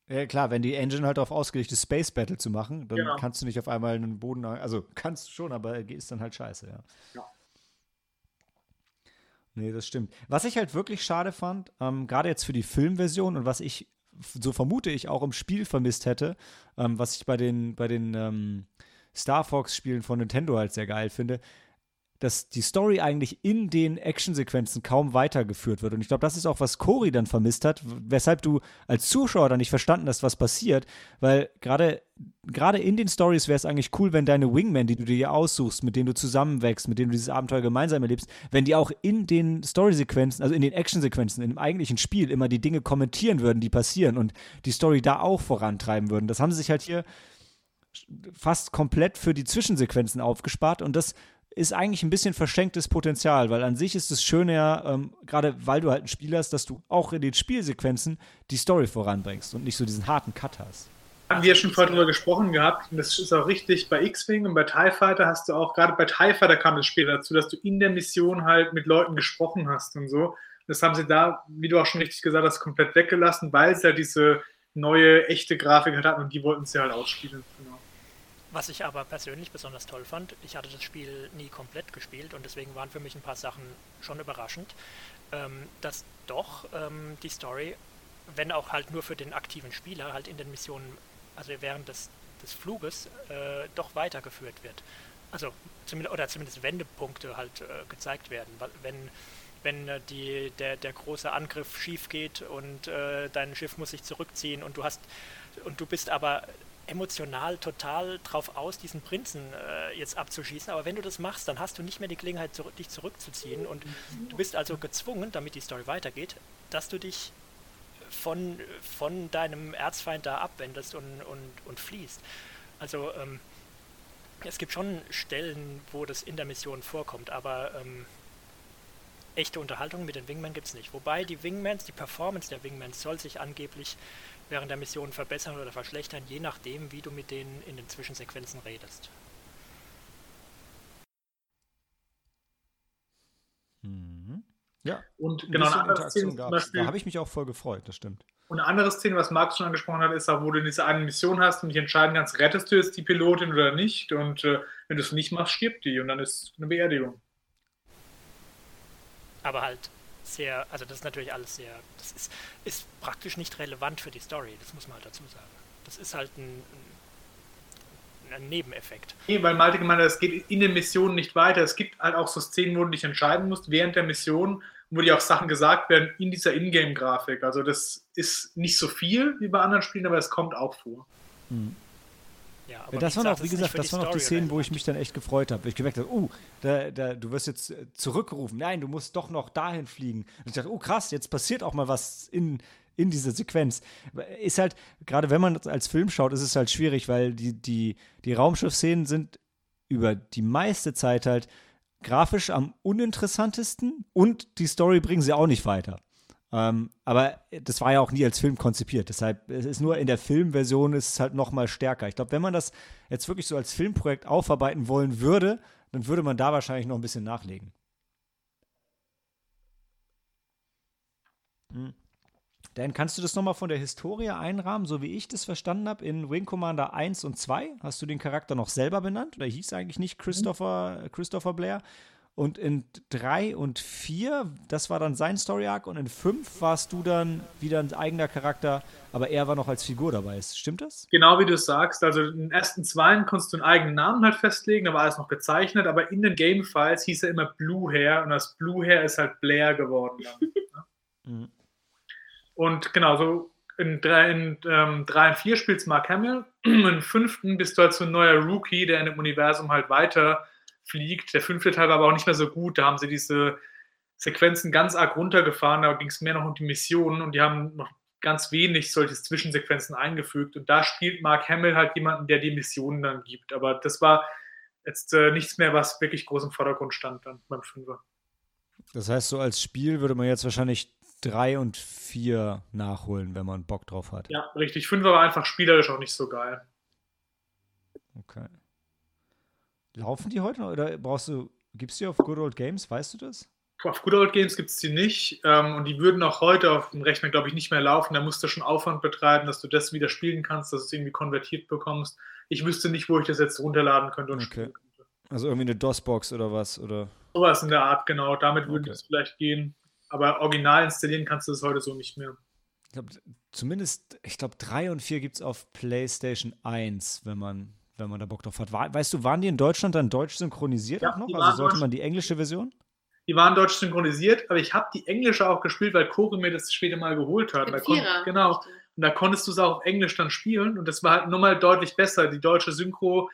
Ja, klar, wenn die Engine halt darauf ausgelegt ist, Space Battle zu machen, dann Genau. kannst du nicht auf einmal einen Boden, also kannst du schon, aber ist dann halt scheiße, ja. Ja. Nee, das stimmt. Was ich halt wirklich schade fand, ähm, gerade jetzt für die Filmversion und was ich, so vermute ich, auch im Spiel vermisst hätte, ähm, was ich bei den, bei den ähm, Star Fox-Spielen von Nintendo halt sehr geil finde, dass die Story eigentlich in den Actionsequenzen kaum weitergeführt wird. Und ich glaube, das ist auch, was Cory dann vermisst hat, weshalb du als Zuschauer dann nicht verstanden hast, was passiert. Weil gerade in den Stories wäre es eigentlich cool, wenn deine Wingmen, die du dir aussuchst, mit denen du zusammenwächst, mit denen du dieses Abenteuer gemeinsam erlebst, wenn die auch in den Story-Sequenzen, also in den Action-Sequenzen, im eigentlichen Spiel immer die Dinge kommentieren würden, die passieren und die Story da auch vorantreiben würden. Das haben sie sich halt hier fast komplett für die Zwischensequenzen aufgespart und das ist eigentlich ein bisschen verschenktes Potenzial, weil an sich ist es schön ja, ähm, gerade weil du halt ein Spiel hast, dass du auch in den Spielsequenzen die Story voranbringst und nicht so diesen harten Cut hast. Haben wir ja schon vorher drüber gesprochen gehabt, und das ist auch richtig, bei X-Wing und bei TIE Fighter hast du auch, gerade bei TIE Fighter kam es später dazu, dass du in der Mission halt mit Leuten gesprochen hast und so. Das haben sie da, wie du auch schon richtig gesagt hast, komplett weggelassen, weil sie ja diese neue, echte Grafik hatten und die wollten sie halt ausspielen. Genau. Was ich aber persönlich besonders toll fand, ich hatte das Spiel nie komplett gespielt und deswegen waren für mich ein paar Sachen schon überraschend, ähm, dass doch ähm, die Story, wenn auch halt nur für den aktiven Spieler, halt in den Missionen, also während des, des Fluges, äh, doch weitergeführt wird. Also zumindest, oder zumindest Wendepunkte halt äh, gezeigt werden. Wenn wenn äh, die, der, der große Angriff schief geht und äh, dein Schiff muss sich zurückziehen und du hast und du bist aber emotional total drauf aus, diesen Prinzen äh, jetzt abzuschießen. Aber wenn du das machst, dann hast du nicht mehr die Gelegenheit, zurück, dich zurückzuziehen. Und du bist also gezwungen, damit die Story weitergeht, dass du dich von, von deinem Erzfeind da abwendest und, und, und fliehst. Also ähm, es gibt schon Stellen, wo das in der Mission vorkommt, aber ähm, echte Unterhaltung mit den Wingmen gibt es nicht. Wobei die Wingmans, die Performance der Wingmans soll sich angeblich während der Mission verbessern oder verschlechtern, je nachdem, wie du mit denen in den Zwischensequenzen redest. Mhm. Ja, Und ein genau eine andere Szene zum. Beispiel, Da habe ich mich auch voll gefreut, das stimmt. Und eine andere Szene, was Marc schon angesprochen hat, ist auch, wo du diese eine Mission hast und dich entscheiden kannst, rettest du jetzt die Pilotin oder nicht. Und äh, wenn du es nicht machst, stirbt die und dann ist eine Beerdigung. Aber halt sehr, also das ist natürlich alles sehr, das ist, ist praktisch nicht relevant für die Story, das muss man halt dazu sagen. Das ist halt ein, ein Nebeneffekt. Nee, weil Malte gemeint hat, es geht in den Missionen nicht weiter. Es gibt halt auch so Szenen, wo du dich entscheiden musst während der Mission, wo dir auch Sachen gesagt werden in dieser Ingame-Grafik. Also das ist nicht so viel wie bei anderen Spielen, aber es kommt auch vor. Hm. Ja, aber das waren auch, wie gesagt, das waren auch die Szenen, wo ich mich dann echt gefreut habe. Ich gemerkt habe, uh, da, da, du wirst jetzt äh, zurückgerufen. Nein, du musst doch noch dahin fliegen. Und ich dachte, oh krass, jetzt passiert auch mal was in, in dieser Sequenz. Ist halt, gerade wenn man als Film schaut, ist es halt schwierig, weil die, die, die Raumschiff-Szenen sind über die meiste Zeit halt grafisch am uninteressantesten und die Story bringen sie auch nicht weiter. Ähm, aber das war ja auch nie als Film konzipiert. Deshalb es ist nur in der Filmversion ist es halt noch mal stärker. Ich glaube, wenn man das jetzt wirklich so als Filmprojekt aufarbeiten wollen würde, dann würde man da wahrscheinlich noch ein bisschen nachlegen. Hm. Dan, kannst du das noch mal von der Historie einrahmen, so wie ich das verstanden habe? In Wing Commander 1 und 2 hast du den Charakter noch selber benannt oder hieß eigentlich nicht Christopher, Christopher Blair? Und in 3 und 4, das war dann sein Story Arc. Und in 5 warst du dann wieder ein eigener Charakter, aber er war noch als Figur dabei. Stimmt das? Genau wie du es sagst. Also in den ersten zwei konntest du einen eigenen Namen halt festlegen, da war alles noch gezeichnet, aber in den Game-Files hieß er immer Blue Hair und das Blue Hair ist halt Blair geworden. Dann. Mhm. Und genau, so in 3 in, ähm, drei und 4 spielst Mark Hamill. Im fünften bist du halt so ein neuer Rookie, der in dem Universum halt weiter fliegt. Der fünfte Teil war aber auch nicht mehr so gut. Da haben sie diese Sequenzen ganz arg runtergefahren. Da ging es mehr noch um die Missionen und die haben noch ganz wenig solche Zwischensequenzen eingefügt. Und da spielt Mark Hamill halt jemanden, der die Missionen dann gibt. Aber das war jetzt äh, nichts mehr, was wirklich groß im Vordergrund stand dann beim Fünfer. Das heißt, so als Spiel würde man jetzt wahrscheinlich 3 und 4 nachholen, wenn man Bock drauf hat. Ja, richtig. Fünfer war einfach spielerisch auch nicht so geil. Okay. Laufen die heute noch oder brauchst du, gibt's die auf Good Old Games? Weißt du das? Auf Good Old Games gibt es die nicht ähm, und die würden auch heute auf dem Rechner, glaube ich, nicht mehr laufen. Da musst du schon Aufwand betreiben, dass du das wieder spielen kannst, dass du es irgendwie konvertiert bekommst. Ich wüsste nicht, wo ich das jetzt runterladen könnte und Okay. spielen könnte. Also irgendwie eine DOS-Box oder was? Oder? Sowas in der Art, genau. Damit würde Okay. es vielleicht gehen. Aber original installieren kannst du es heute so nicht mehr. Ich glaube, zumindest, ich glaube, 3 und 4 gibt es auf PlayStation 1, wenn man, wenn man da Bock drauf hat. Weißt du, waren die in Deutschland dann deutsch synchronisiert Ja, auch noch? Also sollte man die englische Version? Die waren deutsch synchronisiert, aber ich habe die englische auch gespielt, weil Cory mir das später mal geholt hat. Da kon- genau. Und da konntest du es auch auf Englisch dann spielen und das war halt nochmal deutlich besser. Die deutsche Synchro,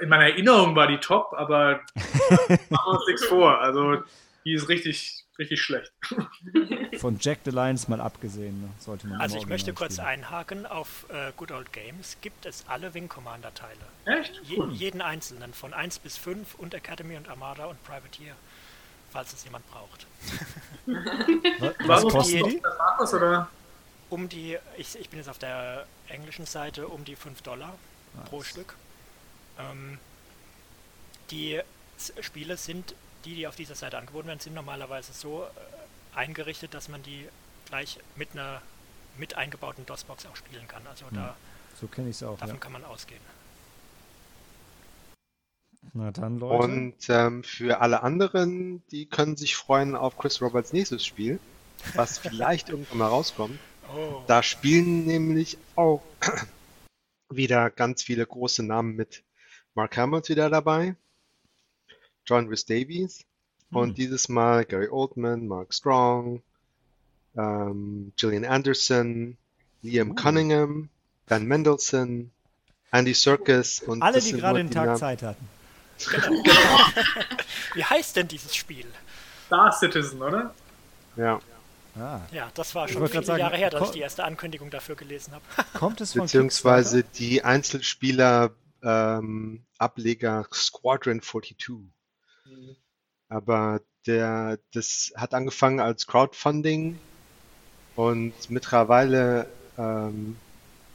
in meiner Erinnerung war die top, aber machen wir uns nichts vor. Also die ist richtig, richtig schlecht. Von Jack the Lions mal abgesehen, ne? sollte man Also ich möchte kurz spielen. einhaken, auf äh, Good Old Games gibt es alle Wing Commander Teile. Echt? Je, jeden einzelnen, von 1 bis 5 und Academy und Armada und Privateer, falls es jemand braucht. Was, was kosten die? Oder? Um die, ich, ich bin jetzt auf der englischen Seite, um die 5 Dollar pro Stück. Ähm, die Spiele sind, die, die auf dieser Seite angeboten werden, sind normalerweise so äh, eingerichtet, dass man die gleich mit einer mit eingebauten DOS-Box auch spielen kann. Also da, So kenne ich es auch. davon Ja. kann man ausgehen. Na dann, Leute. Und ähm, für alle anderen, die können sich freuen auf Chris Roberts nächstes Spiel, was vielleicht irgendwann mal rauskommt. Oh, Da spielen nämlich auch wieder ganz viele große Namen mit. Mark Hamill ist wieder dabei, John Rhys Davies und Hm. dieses Mal Gary Oldman, Mark Strong, ähm, Gillian Anderson, Liam Uh. Cunningham, Ben Mendelsohn, Andy Serkis und Alle, die gerade den Tag Namen- Zeit hatten. wie heißt denn dieses Spiel? Star Citizen, oder? Ja, Ah. Ja, das war schon viele sagen, Jahre her, dass ich die erste Ankündigung dafür gelesen habe. Kommt es von beziehungsweise die Einzelspieler ähm, Ableger Squadron 42. Aber der, das hat angefangen als Crowdfunding und mittlerweile ähm,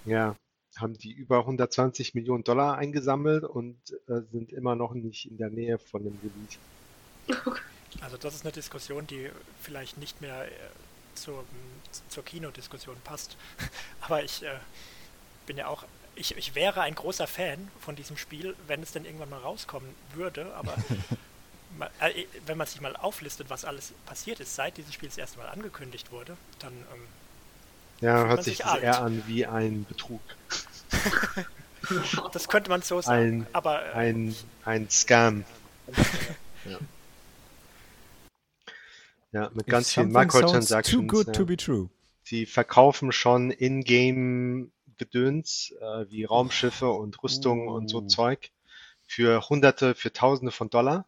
ja, haben die über 120 Millionen Dollar eingesammelt und äh, sind immer noch nicht in der Nähe von dem Release. Also das ist eine Diskussion, die vielleicht nicht mehr äh, zur, zur Kinodiskussion passt. Aber ich äh, bin ja auch, ich, ich wäre ein großer Fan von diesem Spiel, wenn es denn irgendwann mal rauskommen würde. Aber wenn man sich mal auflistet, was alles passiert ist, seit dieses Spiel das erste Mal angekündigt wurde, dann ähm, Ja, hört sich sich das eher an wie ein Betrug. Das könnte man so sagen. Ein, aber äh, ein, ein Scam. Ja. Ja, mit ganz vielen Microtransactions. Too good ja. to be true. Sie verkaufen schon In-Game-Gedöns äh, wie Raumschiffe und Rüstungen und so Uh. Zeug für Hunderte, für Tausende von Dollar.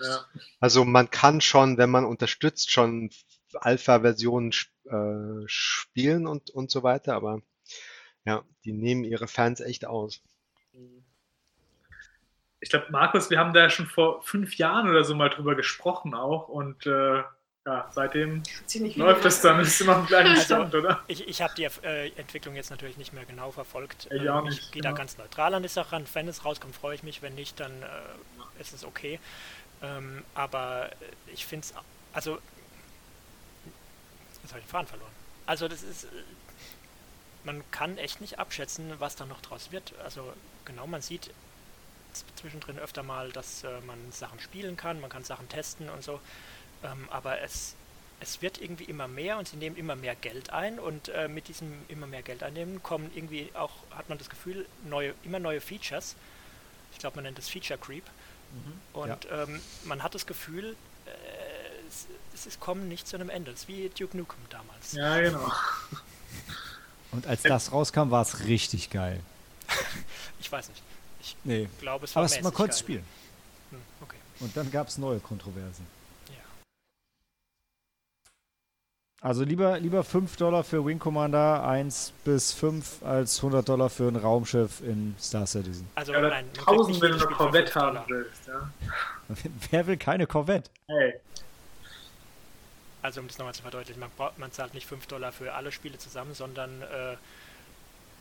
Ja. Also man kann schon, wenn man unterstützt, schon Alpha-Versionen äh, spielen und, und so weiter, aber ja, die nehmen ihre Fans echt aus. Ich glaube, Markus, wir haben da schon vor fünf Jahren oder so mal drüber gesprochen auch und äh, ja, seitdem läuft es dann, ist immer im gleichen Also, Stand, oder? ich, ich habe die äh, Entwicklung jetzt natürlich nicht mehr genau verfolgt. Ich Ähm, auch ich nicht, gehe da genau. ganz neutral an die Sache ran. Wenn es rauskommt, freue ich mich. Wenn nicht, dann äh, ist es okay. Ähm, aber ich finde es, also, jetzt habe ich den Faden verloren. Also das ist, äh, man kann echt nicht abschätzen, was da noch draus wird. Also genau, man sieht zwischendrin öfter mal, dass äh, man Sachen spielen kann, man kann Sachen testen und so. Ähm, aber es, es wird irgendwie immer mehr und sie nehmen immer mehr Geld ein und äh, mit diesem immer mehr Geld einnehmen kommen irgendwie auch, hat man das Gefühl, neue, immer neue Features. Ich glaube, man nennt es Feature Creep. Und ähm, man hat das Gefühl, äh, es, es kommen nicht zu einem Ende. Es ist wie Duke Nukem damals. Ja, genau. Und als das rauskam, war es richtig geil. Ich weiß nicht. Ich Nee. glaube, es war Aber es, mäßig man konnte es spielen. Hm, okay. Und dann gab es neue Kontroversen. Ja. Also lieber, lieber 5 Dollar für Wing Commander 1 bis 5 als 100 Dollar für ein Raumschiff in Star Citizen. Also Ja, oder nein, man kriegt 1000, nicht wenn du eine Corvette 5 haben Dollar. willst, ja. Wer will keine Corvette? Hey, Also um das nochmal zu verdeutlichen, man, braucht- man zahlt nicht 5 Dollar für alle Spiele zusammen, sondern äh,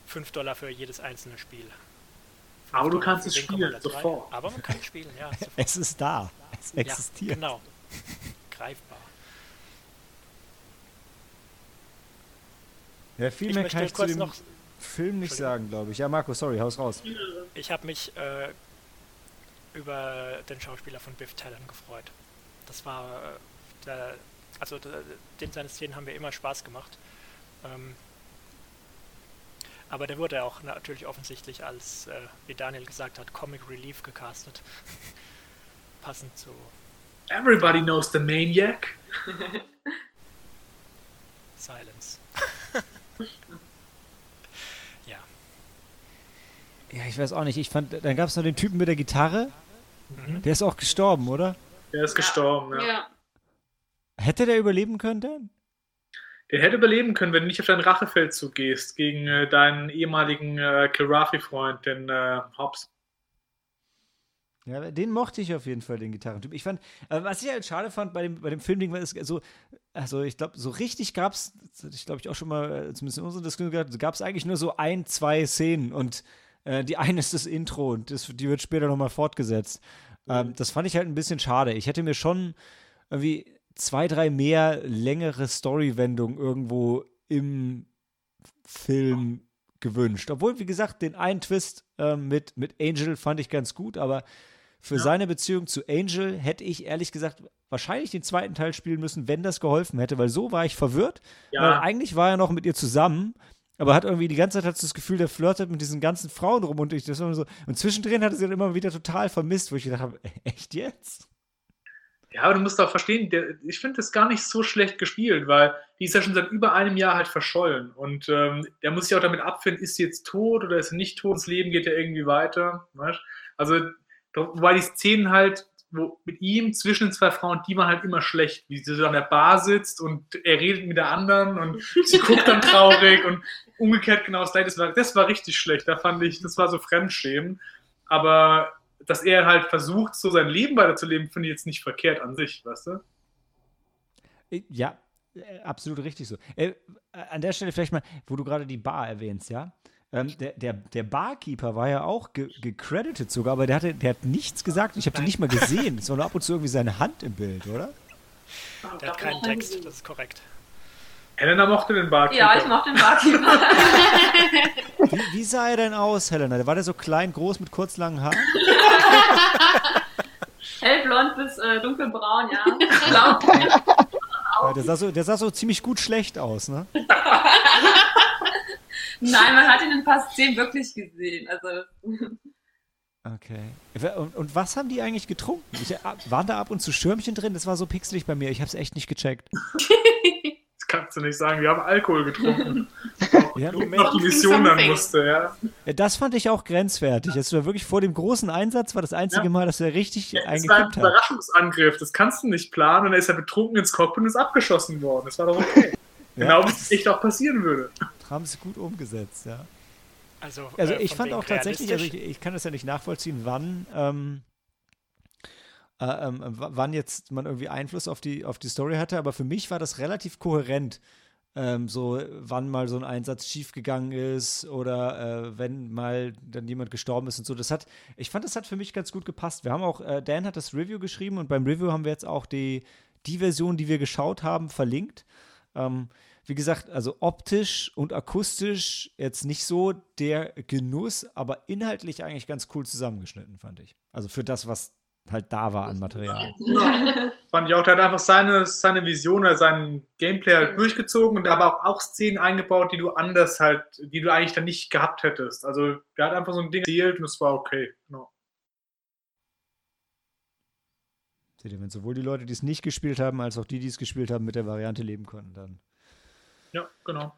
5 Dollar für jedes einzelne Spiel. 5 Aber du kannst es spielen, Commander 3. sofort. Aber man kann es spielen, ja. Sofort. Es ist da. Es existiert. Ja, genau. Greifbar. Ja, viel Ich mehr möchte kann ich zu kurz dem noch Film nicht sagen, glaube ich. Ja, Marco, sorry, haus raus. Ich habe mich äh, über den Schauspieler von Biff Tannen gefreut. Das war äh, der, also der, den seine Szenen haben mir immer Spaß gemacht. Ähm, aber der wurde auch natürlich offensichtlich als, äh, wie Daniel gesagt hat, Comic Relief gecastet. Passend zu everybody knows the Maniac. Silence. ja. Ja, ich weiß auch nicht. Ich fand, dann gab es noch den Typen mit der Gitarre. Mhm. Der ist auch gestorben, oder? Der ist gestorben, ja. Ja. Hätte der überleben können denn? Der hätte überleben können, wenn du nicht auf deinen Rachefeldzug gehst gegen äh, deinen ehemaligen äh, Kirafi-Freund, den äh, Hobbs. Ja, den mochte ich auf jeden Fall, den Gitarrentyp. Ich fand, äh, was ich halt schade fand bei dem, bei dem Filmding, war es so, also ich glaube, so richtig gab es, das hatte ich glaube ich auch schon mal, äh, zumindest in unserer Diskussion gehabt, gab es eigentlich nur so ein, zwei Szenen und äh, die eine ist das Intro und das, die wird später nochmal fortgesetzt. Ähm, das fand ich halt ein bisschen schade. Ich hätte mir schon irgendwie zwei, drei mehr längere Story-Wendungen irgendwo im Film gewünscht. Obwohl, wie gesagt, den einen Twist ähm, mit, mit Angel fand ich ganz gut, aber für Ja. seine Beziehung zu Angel hätte ich ehrlich gesagt wahrscheinlich den zweiten Teil spielen müssen, wenn das geholfen hätte, weil so war ich verwirrt. Weil Ja, eigentlich war er noch mit ihr zusammen, aber hat irgendwie die ganze Zeit hat das Gefühl, der flirtet mit diesen ganzen Frauen rum und ich das war immer so. Und zwischendrin hatte sie dann immer wieder total vermisst, wo ich gedacht habe, echt jetzt? ja, aber du musst auch verstehen, der, ich finde das gar nicht so schlecht gespielt, weil die ist ja schon seit über einem Jahr halt verschollen. Und ähm, der muss sich auch damit abfinden, ist sie jetzt tot oder ist sie nicht tot? Das Leben geht ja irgendwie weiter. Weißt? Also, wobei die Szenen halt wo, mit ihm zwischen den zwei Frauen, die waren halt immer schlecht, wie sie so an der Bar sitzt und er redet mit der anderen und sie guckt dann traurig und umgekehrt genau das gleiche. Das war, das war richtig schlecht. Da fand ich, das war so Fremdschämen. Aber dass er halt versucht, so sein Leben weiterzuleben, finde ich jetzt nicht verkehrt an sich, weißt du? Äh, Ja, äh, absolut richtig so. Äh, an der Stelle vielleicht mal, wo du gerade die Bar erwähnst, ja. Ähm, der, der, der Barkeeper war ja auch ge gecredited sogar, aber der, hatte, der hat nichts gesagt. Ich habe den nicht mal gesehen. Es war nur ab und zu irgendwie seine Hand im Bild, oder? Der hat keinen Text, das ist korrekt. Helena mochte den Barkeeper. Ja, ich mach den Barkeeper. Wie, wie sah er denn aus, Helena? War der so klein, groß mit kurz langen Haaren? Hellblond bis äh, dunkelbraun, ja. Blau. Ja, der, sah so, der sah so ziemlich gut schlecht aus, ne? Nein, man hat ihn in ein paar Szenen wirklich gesehen. Also, Okay. Und, und was haben die eigentlich getrunken? Ich, waren da ab und zu Schirmchen drin? Das war so pixelig bei mir. Ich habe es echt nicht gecheckt. Das kannst du nicht sagen. Wir haben Alkohol getrunken. Ja, noch die Mission dann musste, ja. Ja, Das fand ich auch grenzwertig. Es war wirklich vor dem großen Einsatz, war das einzige Ja. Mal, dass er richtig Es war ein eingekippt hat. Überraschungsangriff. Das kannst du nicht planen. Und er ist ja betrunken ins Cockpit und ist abgeschossen worden. Das war doch okay. Genau wie es echt auch passieren würde. Haben sie gut umgesetzt, ja. Also, Also äh, ich fand auch tatsächlich, also ich, ich kann das ja nicht nachvollziehen, wann, ähm, äh, w- wann jetzt man irgendwie Einfluss auf die, auf die Story hatte, aber für mich war das relativ kohärent. Ähm, so, wann mal so ein Einsatz schiefgegangen ist oder äh, wenn mal dann jemand gestorben ist und so. Das hat, ich fand, das hat für mich ganz gut gepasst. Wir haben auch, äh, Dan hat das Review geschrieben und beim Review haben wir jetzt auch die, die Version, die wir geschaut haben, verlinkt. Ähm, wie gesagt, also optisch und akustisch jetzt nicht so der Genuss, aber inhaltlich eigentlich ganz cool zusammengeschnitten, fand ich. Also für das, was halt da war an Material. Fand ich auch, der hat einfach seine, seine Vision oder seinen Gameplay halt durchgezogen und aber auch, auch Szenen eingebaut, die du anders halt, die du eigentlich dann nicht gehabt hättest. Also der hat einfach so ein Ding erzählt und es war okay. Genau. Seht ihr, wenn sowohl die Leute, die es nicht gespielt haben, als auch die, die es gespielt haben, mit der Variante leben konnten, dann. Ja, genau.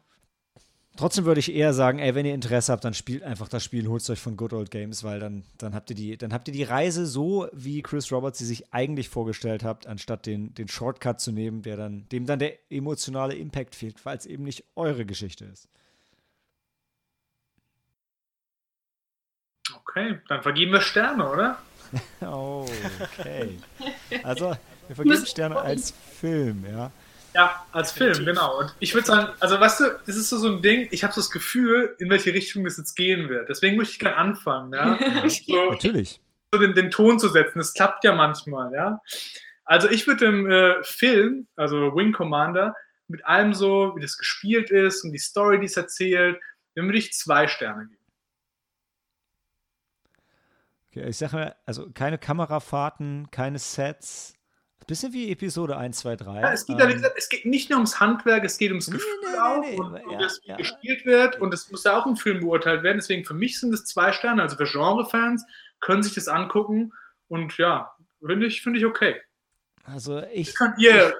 Trotzdem würde ich eher sagen, ey, wenn ihr Interesse habt, dann spielt einfach das Spiel, holt es euch von Good Old Games, weil dann, dann habt ihr die, dann habt ihr die Reise so, wie Chris Roberts sie sich eigentlich vorgestellt habt, anstatt den, den Shortcut zu nehmen, der dann, dem dann der emotionale Impact fehlt, weil es eben nicht eure Geschichte ist. Okay, dann vergeben wir Sterne, oder? Oh, okay. Also, wir vergeben Sterne als Film, ja. Ja, als Film, genau. Und ich würde sagen, also weißt du, das ist so, so ein Ding, ich habe so das Gefühl, in welche Richtung das jetzt gehen wird. Deswegen möchte ich gerne anfangen, ja. So, Natürlich. so den, den Ton zu setzen. Das klappt ja manchmal, ja. Also ich würde dem äh, Film, also Wing Commander, mit allem so, wie das gespielt ist und die Story, die es erzählt, dem würde ich zwei Sterne geben. Okay, ich sage mal, also keine Kamerafahrten, keine Sets. Bisschen wie Episode 1, 2, 3. Ja, es, geht Ähm, gesagt, es geht nicht nur ums Handwerk, es geht ums Nee, Gefühl nee, nee, auch nee, und, ja, das, wie ja. gespielt wird und es muss ja auch im Film beurteilt werden. Deswegen für mich sind es zwei Sterne. Also für Genre-Fans können sich das angucken und ja, finde ich, finde ich okay. also ich, Das könnt ihr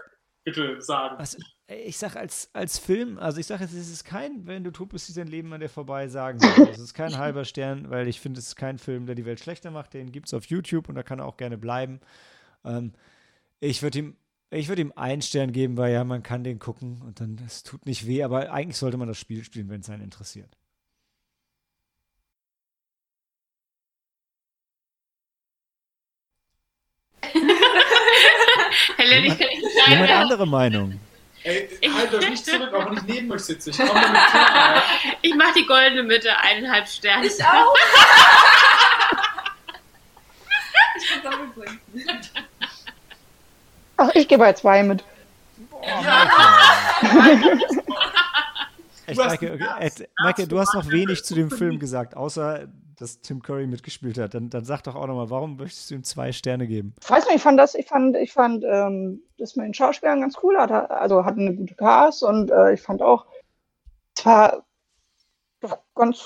bitte sagen. was, ich sag als, als Film, also ich sage jetzt, es ist kein, wenn du tot bist, ist dein Leben an dir vorbei sagen. soll. Es ist kein halber Stern, weil ich finde, es ist kein Film, der die Welt schlechter macht. Den gibt es auf YouTube und da kann er auch gerne bleiben. Ähm, ich würde ihm, ich würde ihm einen Stern geben, weil ja, man kann den gucken und dann, es tut nicht weh, aber eigentlich sollte man das Spiel spielen, wenn es einen interessiert. Helen, ich kann nicht Jemand sagen. andere Meinung? Ey, halt euch nicht zurück, auch wenn ich neben euch sitze. Ich. Ich mache die goldene Mitte, eineinhalb Sterne. ich auch. ich bin. Ach, ich gehe bei zwei mit. Echt, Du hast Maike, okay, Maike, du hast noch wenig zu dem Film gesagt, außer dass Tim Curry mitgespielt hat. Dann, dann sag doch auch nochmal, warum möchtest du ihm zwei Sterne geben? Ich weiß nicht, ich fand das, ich fand, ich fand ähm, das mit den Schauspielern ganz cool. Hat, also hatten eine gute Cast und äh, ich fand auch, es war doch ganz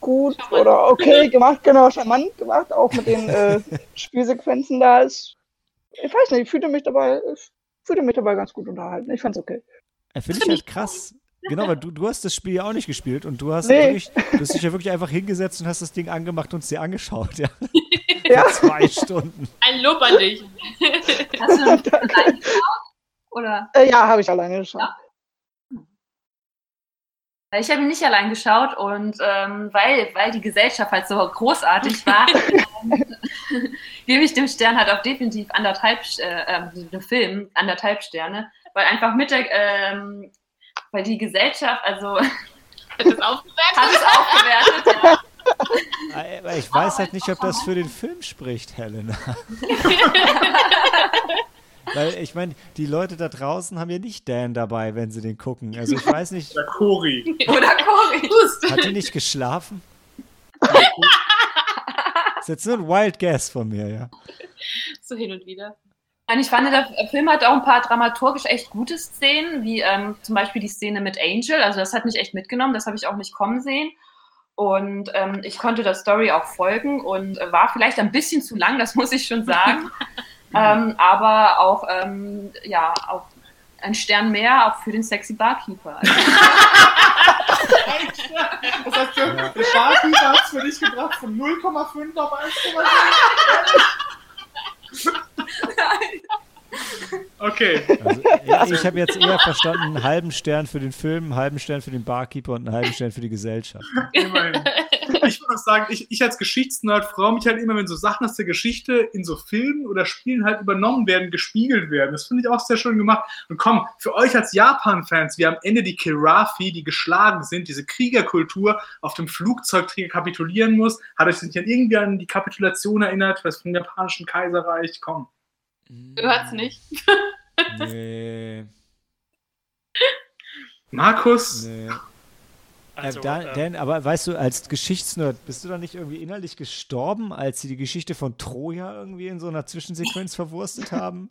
gut oder okay gemacht, genau, charmant gemacht, auch mit den äh, Spielsequenzen da ist. Ich weiß nicht, ich fühlte mich dabei, ich fühlte mich dabei ganz gut unterhalten. Ich fand's okay. Äh, Finde ich halt krass. Genau, weil du, du hast das Spiel ja auch nicht gespielt und du hast, Nee. wirklich, du hast dich ja wirklich einfach hingesetzt und hast das Ding angemacht und es dir angeschaut, ja. Ja. Zwei Stunden. Ein Lob an dich. Hast du allein geschaut? Oder? Äh, ja, habe ich alleine geschaut. Ja. Ich habe ihn nicht allein geschaut und ähm, weil, weil die Gesellschaft halt so großartig war, ähm, gebe ich dem Stern halt auch definitiv anderthalb, äh, ähm, dem Film anderthalb Sterne, weil einfach mit der, ähm, weil die Gesellschaft, also hat Hat das aufgewertet? es aufgewertet, ja. Ich weiß halt nicht, ob das für den Film spricht, Helena. Weil ich meine, die Leute da draußen haben ja nicht Dan dabei, wenn sie den gucken. Also ich weiß nicht, Der Cori. Oder Cory. hat die nicht geschlafen? Das ist jetzt nur ein Wild Guess von mir, ja. So hin und wieder. Und ich fand, der Film hat auch ein paar dramaturgisch echt gute Szenen, wie ähm, zum Beispiel die Szene mit Angel. Also das hat mich echt mitgenommen, das habe ich auch nicht kommen sehen. Und ähm, ich konnte der Story auch folgen und äh, war vielleicht ein bisschen zu lang, das muss ich schon sagen. ähm, aber auch, ähm, ja, auch ein Stern mehr auch für den sexy Barkeeper. das heißt, der ja. Barkeeper hat es für dich gebracht von 0,5 auf 1,7. Okay. Also, ich habe jetzt eher verstanden, einen halben Stern für den Film, einen halben Stern für den Barkeeper und einen halben Stern für die Gesellschaft. Immerhin. Ich würde auch sagen, ich, ich als Geschichtsnerd freue mich halt immer, wenn so Sachen aus der Geschichte in so Filmen oder Spielen halt übernommen werden, gespiegelt werden. Das finde ich auch sehr schön gemacht. Und komm, für euch als Japan-Fans, wie am Ende die Kirafi, die geschlagen sind, diese Kriegerkultur auf dem Flugzeugträger kapitulieren muss, hat euch nicht irgendwie an die Kapitulation erinnert, was vom japanischen Kaiserreich? Komm. Gehört's nicht. Nee. Markus? Nee. Also, äh, da, ähm, Dan, aber weißt du, als Geschichtsnerd, bist du da nicht irgendwie innerlich gestorben, als sie die Geschichte von Troja irgendwie in so einer Zwischensequenz verwurstet haben?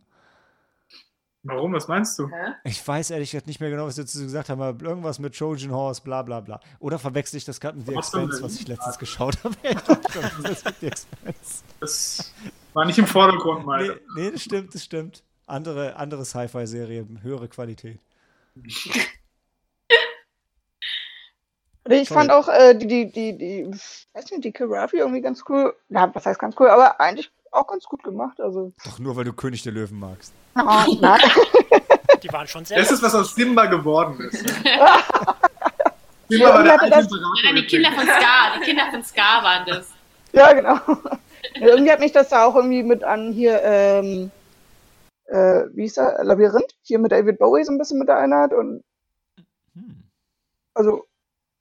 Warum? Was meinst du? Hä? Ich weiß ehrlich gesagt nicht mehr genau, was sie dazu gesagt haben, aber irgendwas mit Trojan Horse, bla bla bla. Oder verwechsel ich das gerade mit The Expense, was ich letztens geschaut habe? Das war nicht im Vordergrund, Nee, meine. nee, das stimmt, das stimmt. Andere, andere Sci-Fi-Serie, höhere Qualität. Ich Sorry. fand auch äh, die, die, die, die, weiß nicht, die Kirafi irgendwie ganz cool. Ja, was heißt ganz cool, aber eigentlich auch ganz gut gemacht. Also, Doch nur, weil du König der Löwen magst. ah, nein. die waren schon sehr Das ist, was aus Simba geworden ist. Ja, Simba war der hatte alte das-. Nein, die Kinder von Ska, die Kinder von Ska waren das. ja, genau. Ja, irgendwie hat mich das da auch irgendwie mit an hier, ähm, äh, wie hieß er, Labyrinth, hier mit David Bowie so ein bisschen mit erinnert und Hm. also,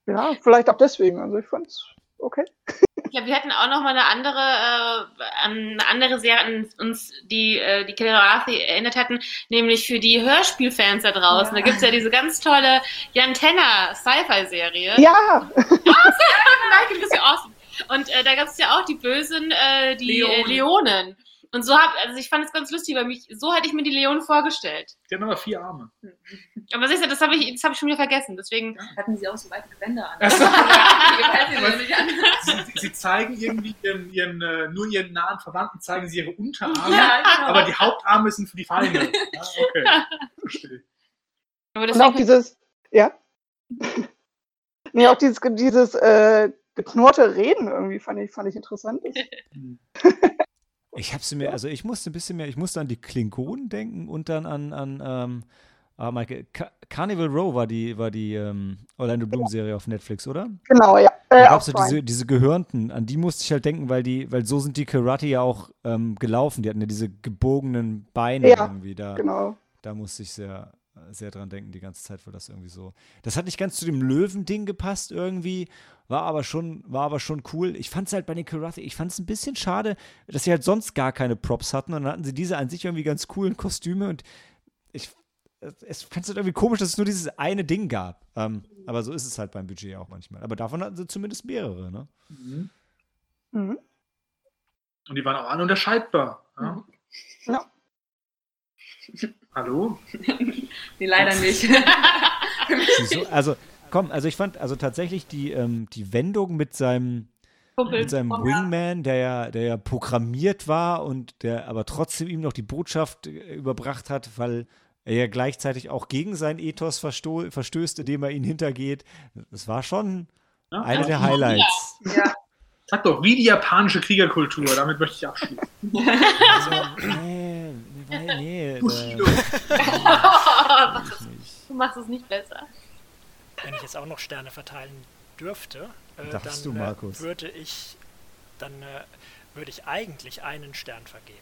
ja, vielleicht auch deswegen. Also ich fand's okay. Ich glaube, wir hätten auch noch mal eine andere, äh, an eine andere Serie an uns, die äh, die Killerathi erinnert hatten, nämlich für die Hörspielfans da draußen. Ja. Da gibt's ja diese ganz tolle Jan Tenner Sci-Fi-Serie. Ja, Michael ist ja awesome. Und äh, da gab es ja auch die Bösen, äh, die Leonen. Leonen. Und so hab, also ich fand es ganz lustig, weil mich, so hätte ich mir die Leonen vorgestellt. Die haben aber vier Arme. Aber siehst du, das habe ich, das hab ich schon wieder vergessen. Deswegen, Hatten sie auch so weite Gewänder an. An. Sie, sie zeigen irgendwie ihren, ihren, äh, nur ihren nahen Verwandten zeigen sie ihre Unterarme, Ja, genau. aber die Hauptarme sind für die Feinde. Ja, okay. Verstehe. aber und auch dieses, ja. nee, auch dieses, dieses äh, geknurrte Reden irgendwie fand ich, fand ich interessant. Ich hab's mir, also ich musste ein bisschen mehr, ich musste an die Klingonen denken und dann an, an ähm, ah, Michael, Ca Carnival Row war die, war die ähm, Orlando Bloom-Serie auf Netflix, oder? genau, ja. Da Äh, gab es so diese, diese Gehörnten, an die musste ich halt denken, weil die, weil so sind die Karate ja auch ähm, gelaufen. Die hatten ja diese gebogenen Beine Ja, irgendwie da. Genau. Da musste ich sehr, sehr dran denken, die ganze Zeit, weil das irgendwie so. Das hat nicht ganz zu dem Löwen-Ding gepasst irgendwie, war aber schon, war aber schon cool. Ich fand es halt bei den Karate, ich fand es ein bisschen schade, dass sie halt sonst gar keine Props hatten und dann hatten sie diese an sich irgendwie ganz coolen Kostüme und ich. Es fand es halt irgendwie komisch, dass es nur dieses eine Ding gab. Ähm, aber so ist es halt beim Budget auch manchmal. Aber davon hatten sie zumindest mehrere, ne? Mhm. Mhm. Und die waren auch alle unterscheidbar. Ja? Ja. Hallo? Nee, leider nicht. Also, komm, also ich fand, also tatsächlich die, ähm, die Wendung mit seinem, Kumpel. mit seinem Wingman, der ja, der ja programmiert war und der aber trotzdem ihm noch die Botschaft äh, überbracht hat, weil er ja gleichzeitig auch gegen sein Ethos versto verstößt, indem er ihn hintergeht. Das war schon Ja? eine der Highlights. ja. Sag doch, wie die japanische Kriegerkultur. Damit möchte ich abschließen. Also, nee, nee, nee, äh, Bushido. du machst es nicht besser. Wenn ich jetzt auch noch Sterne verteilen dürfte, äh, dann du. Äh, würde ich dann äh, würde ich eigentlich einen Stern vergeben.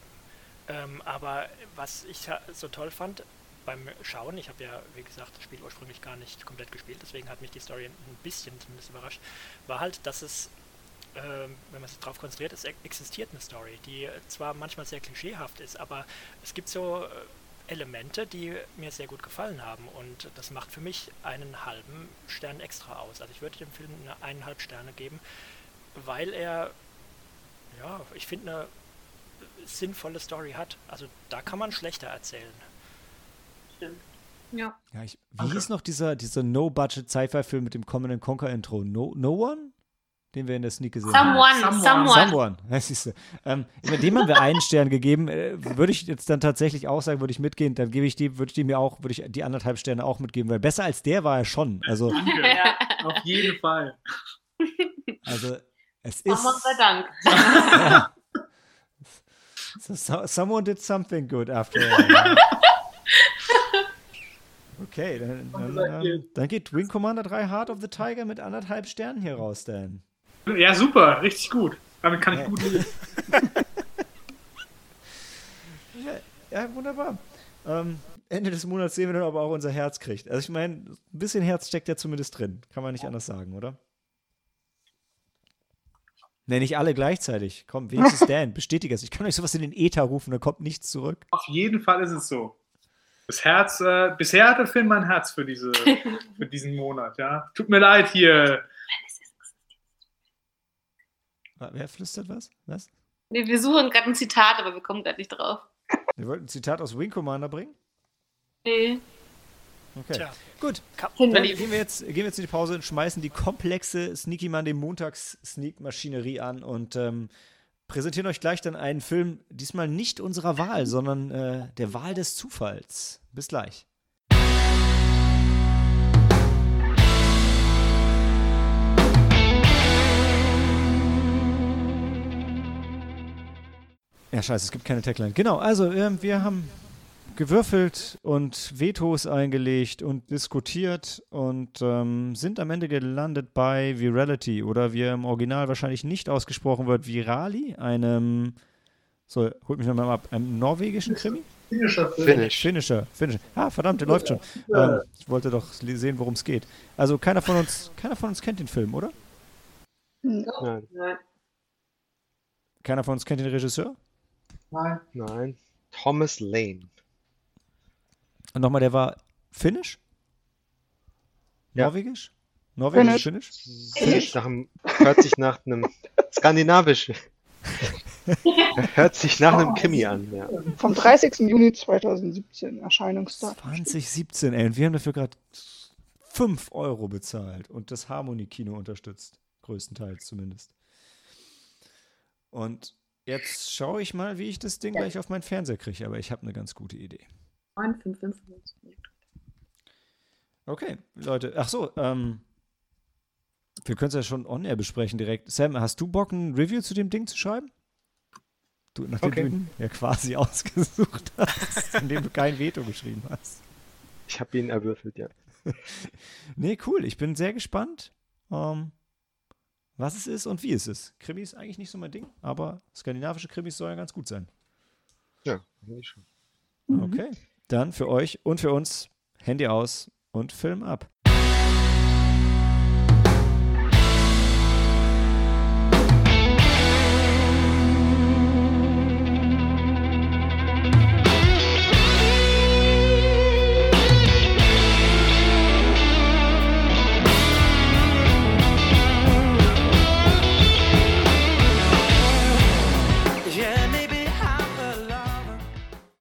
Ähm, aber was ich so toll fand beim Schauen, ich habe ja, wie gesagt, das Spiel ursprünglich gar nicht komplett gespielt, deswegen hat mich die Story ein bisschen zumindest überrascht, war halt, dass es, wenn man sich darauf konzentriert, es existiert eine Story, die zwar manchmal sehr klischeehaft ist, aber es gibt so äh, Elemente, die mir sehr gut gefallen haben und das macht für mich einen halben Stern extra aus. Also ich würde dem Film eine eineinhalb Sterne geben, weil er, ja, ich finde, eine- sinnvolle Story hat. Also da kann man schlechter erzählen. Stimmt. Ja. Ja, ich, wie Danke. hieß noch dieser, dieser No-Budget-Sci-Fi-Film mit dem Common Conquer-Intro? No, no One? Den wir in der Sneak gesehen haben. Someone, Someone. someone. Someone, ja, siehst du. Ähm, dem haben wir einen Stern gegeben. Äh, würde ich jetzt dann tatsächlich auch sagen, würde ich mitgehen, dann gebe ich die, würde ich die mir auch, würde ich die anderthalb Sterne auch mitgeben, weil besser als der war er schon. Also, Danke. Ja. Auf jeden Fall. also es ist. Someone sei Dank. Ja. So, so, someone did something good after all. Okay, dann, dann, ähm, dann geht Wing Commander 3 Heart of the Tiger mit anderthalb Sternen hier raus, Dan. Ja, super, richtig gut. Damit kann ich Ja. gut leben. Ja, wunderbar. Ähm, Ende des Monats sehen wir dann, ob er auch unser Herz kriegt. Also ich meine, ein bisschen Herz steckt ja zumindest drin. Kann man nicht anders sagen, oder? Ne, nicht alle gleichzeitig. Komm, wenigstens Dan, bestätige es. Ich kann euch sowas in den Äther rufen, da kommt nichts zurück. Auf jeden Fall ist es so. Das Herz, äh, bisher hat der Film mein Herz für, diese, für diesen Monat, ja. Tut mir leid hier. Wer flüstert was? Was? Nee, wir suchen gerade ein Zitat, aber wir kommen gerade nicht drauf. Wir wollten ein Zitat aus Wing Commander bringen? Nee. Okay. Tja. Gut, dann gehen wir, jetzt, gehen wir jetzt in die Pause und schmeißen die komplexe Sneaky Monday Montags-Sneak-Maschinerie an und ähm, präsentieren euch gleich dann einen Film, diesmal nicht unserer Wahl, sondern äh, der Wahl des Zufalls. Bis gleich. Ja, scheiße, es gibt keine Tagline. Genau, also ähm, wir haben gewürfelt und Vetos eingelegt und diskutiert und ähm, sind am Ende gelandet bei Virality oder wie im Original wahrscheinlich nicht ausgesprochen wird, Virali, einem, so, holt mich nochmal ab, einem norwegischen Krimi? Finish. Finnischer, Finnischer. Ah, verdammt, der läuft schon. Ähm, ich wollte doch sehen, worum es geht. Also keiner von uns, keiner von uns kennt den Film, oder? Nein. Nein. Keiner von uns kennt den Regisseur? Nein. Nein. Thomas Lane. Und nochmal, der war Finnisch? Ja. Norwegisch? Norwegisch, Finnisch? Finnisch nach einem, hört sich nach einem skandinavisch. hört sich nach einem Krimi an, ja. Vom 30. Juni 2017 Erscheinungsdatum. 2017, ey. Und wir haben dafür gerade 5 Euro bezahlt und das Harmony-Kino unterstützt. Größtenteils zumindest. Und jetzt schaue ich mal, wie ich das Ding gleich auf meinen Fernseher kriege. Aber ich habe eine ganz gute Idee. 9, 5, 5, 5. Okay, Leute. Ach so, ähm. Wir können es ja schon on-air besprechen direkt. Sam, hast du Bock, ein Review zu dem Ding zu schreiben? Du, nachdem Okay. du ihn ja quasi ausgesucht hast, indem du kein Veto geschrieben hast. Ich habe ihn erwürfelt, ja. Nee, cool. Ich bin sehr gespannt, ähm, was es ist und wie es ist. Krimi ist eigentlich nicht so mein Ding, aber skandinavische Krimis sollen ja ganz gut sein. Ja, eigentlich schon. Okay. Dann für euch und für uns Handy aus und Film ab.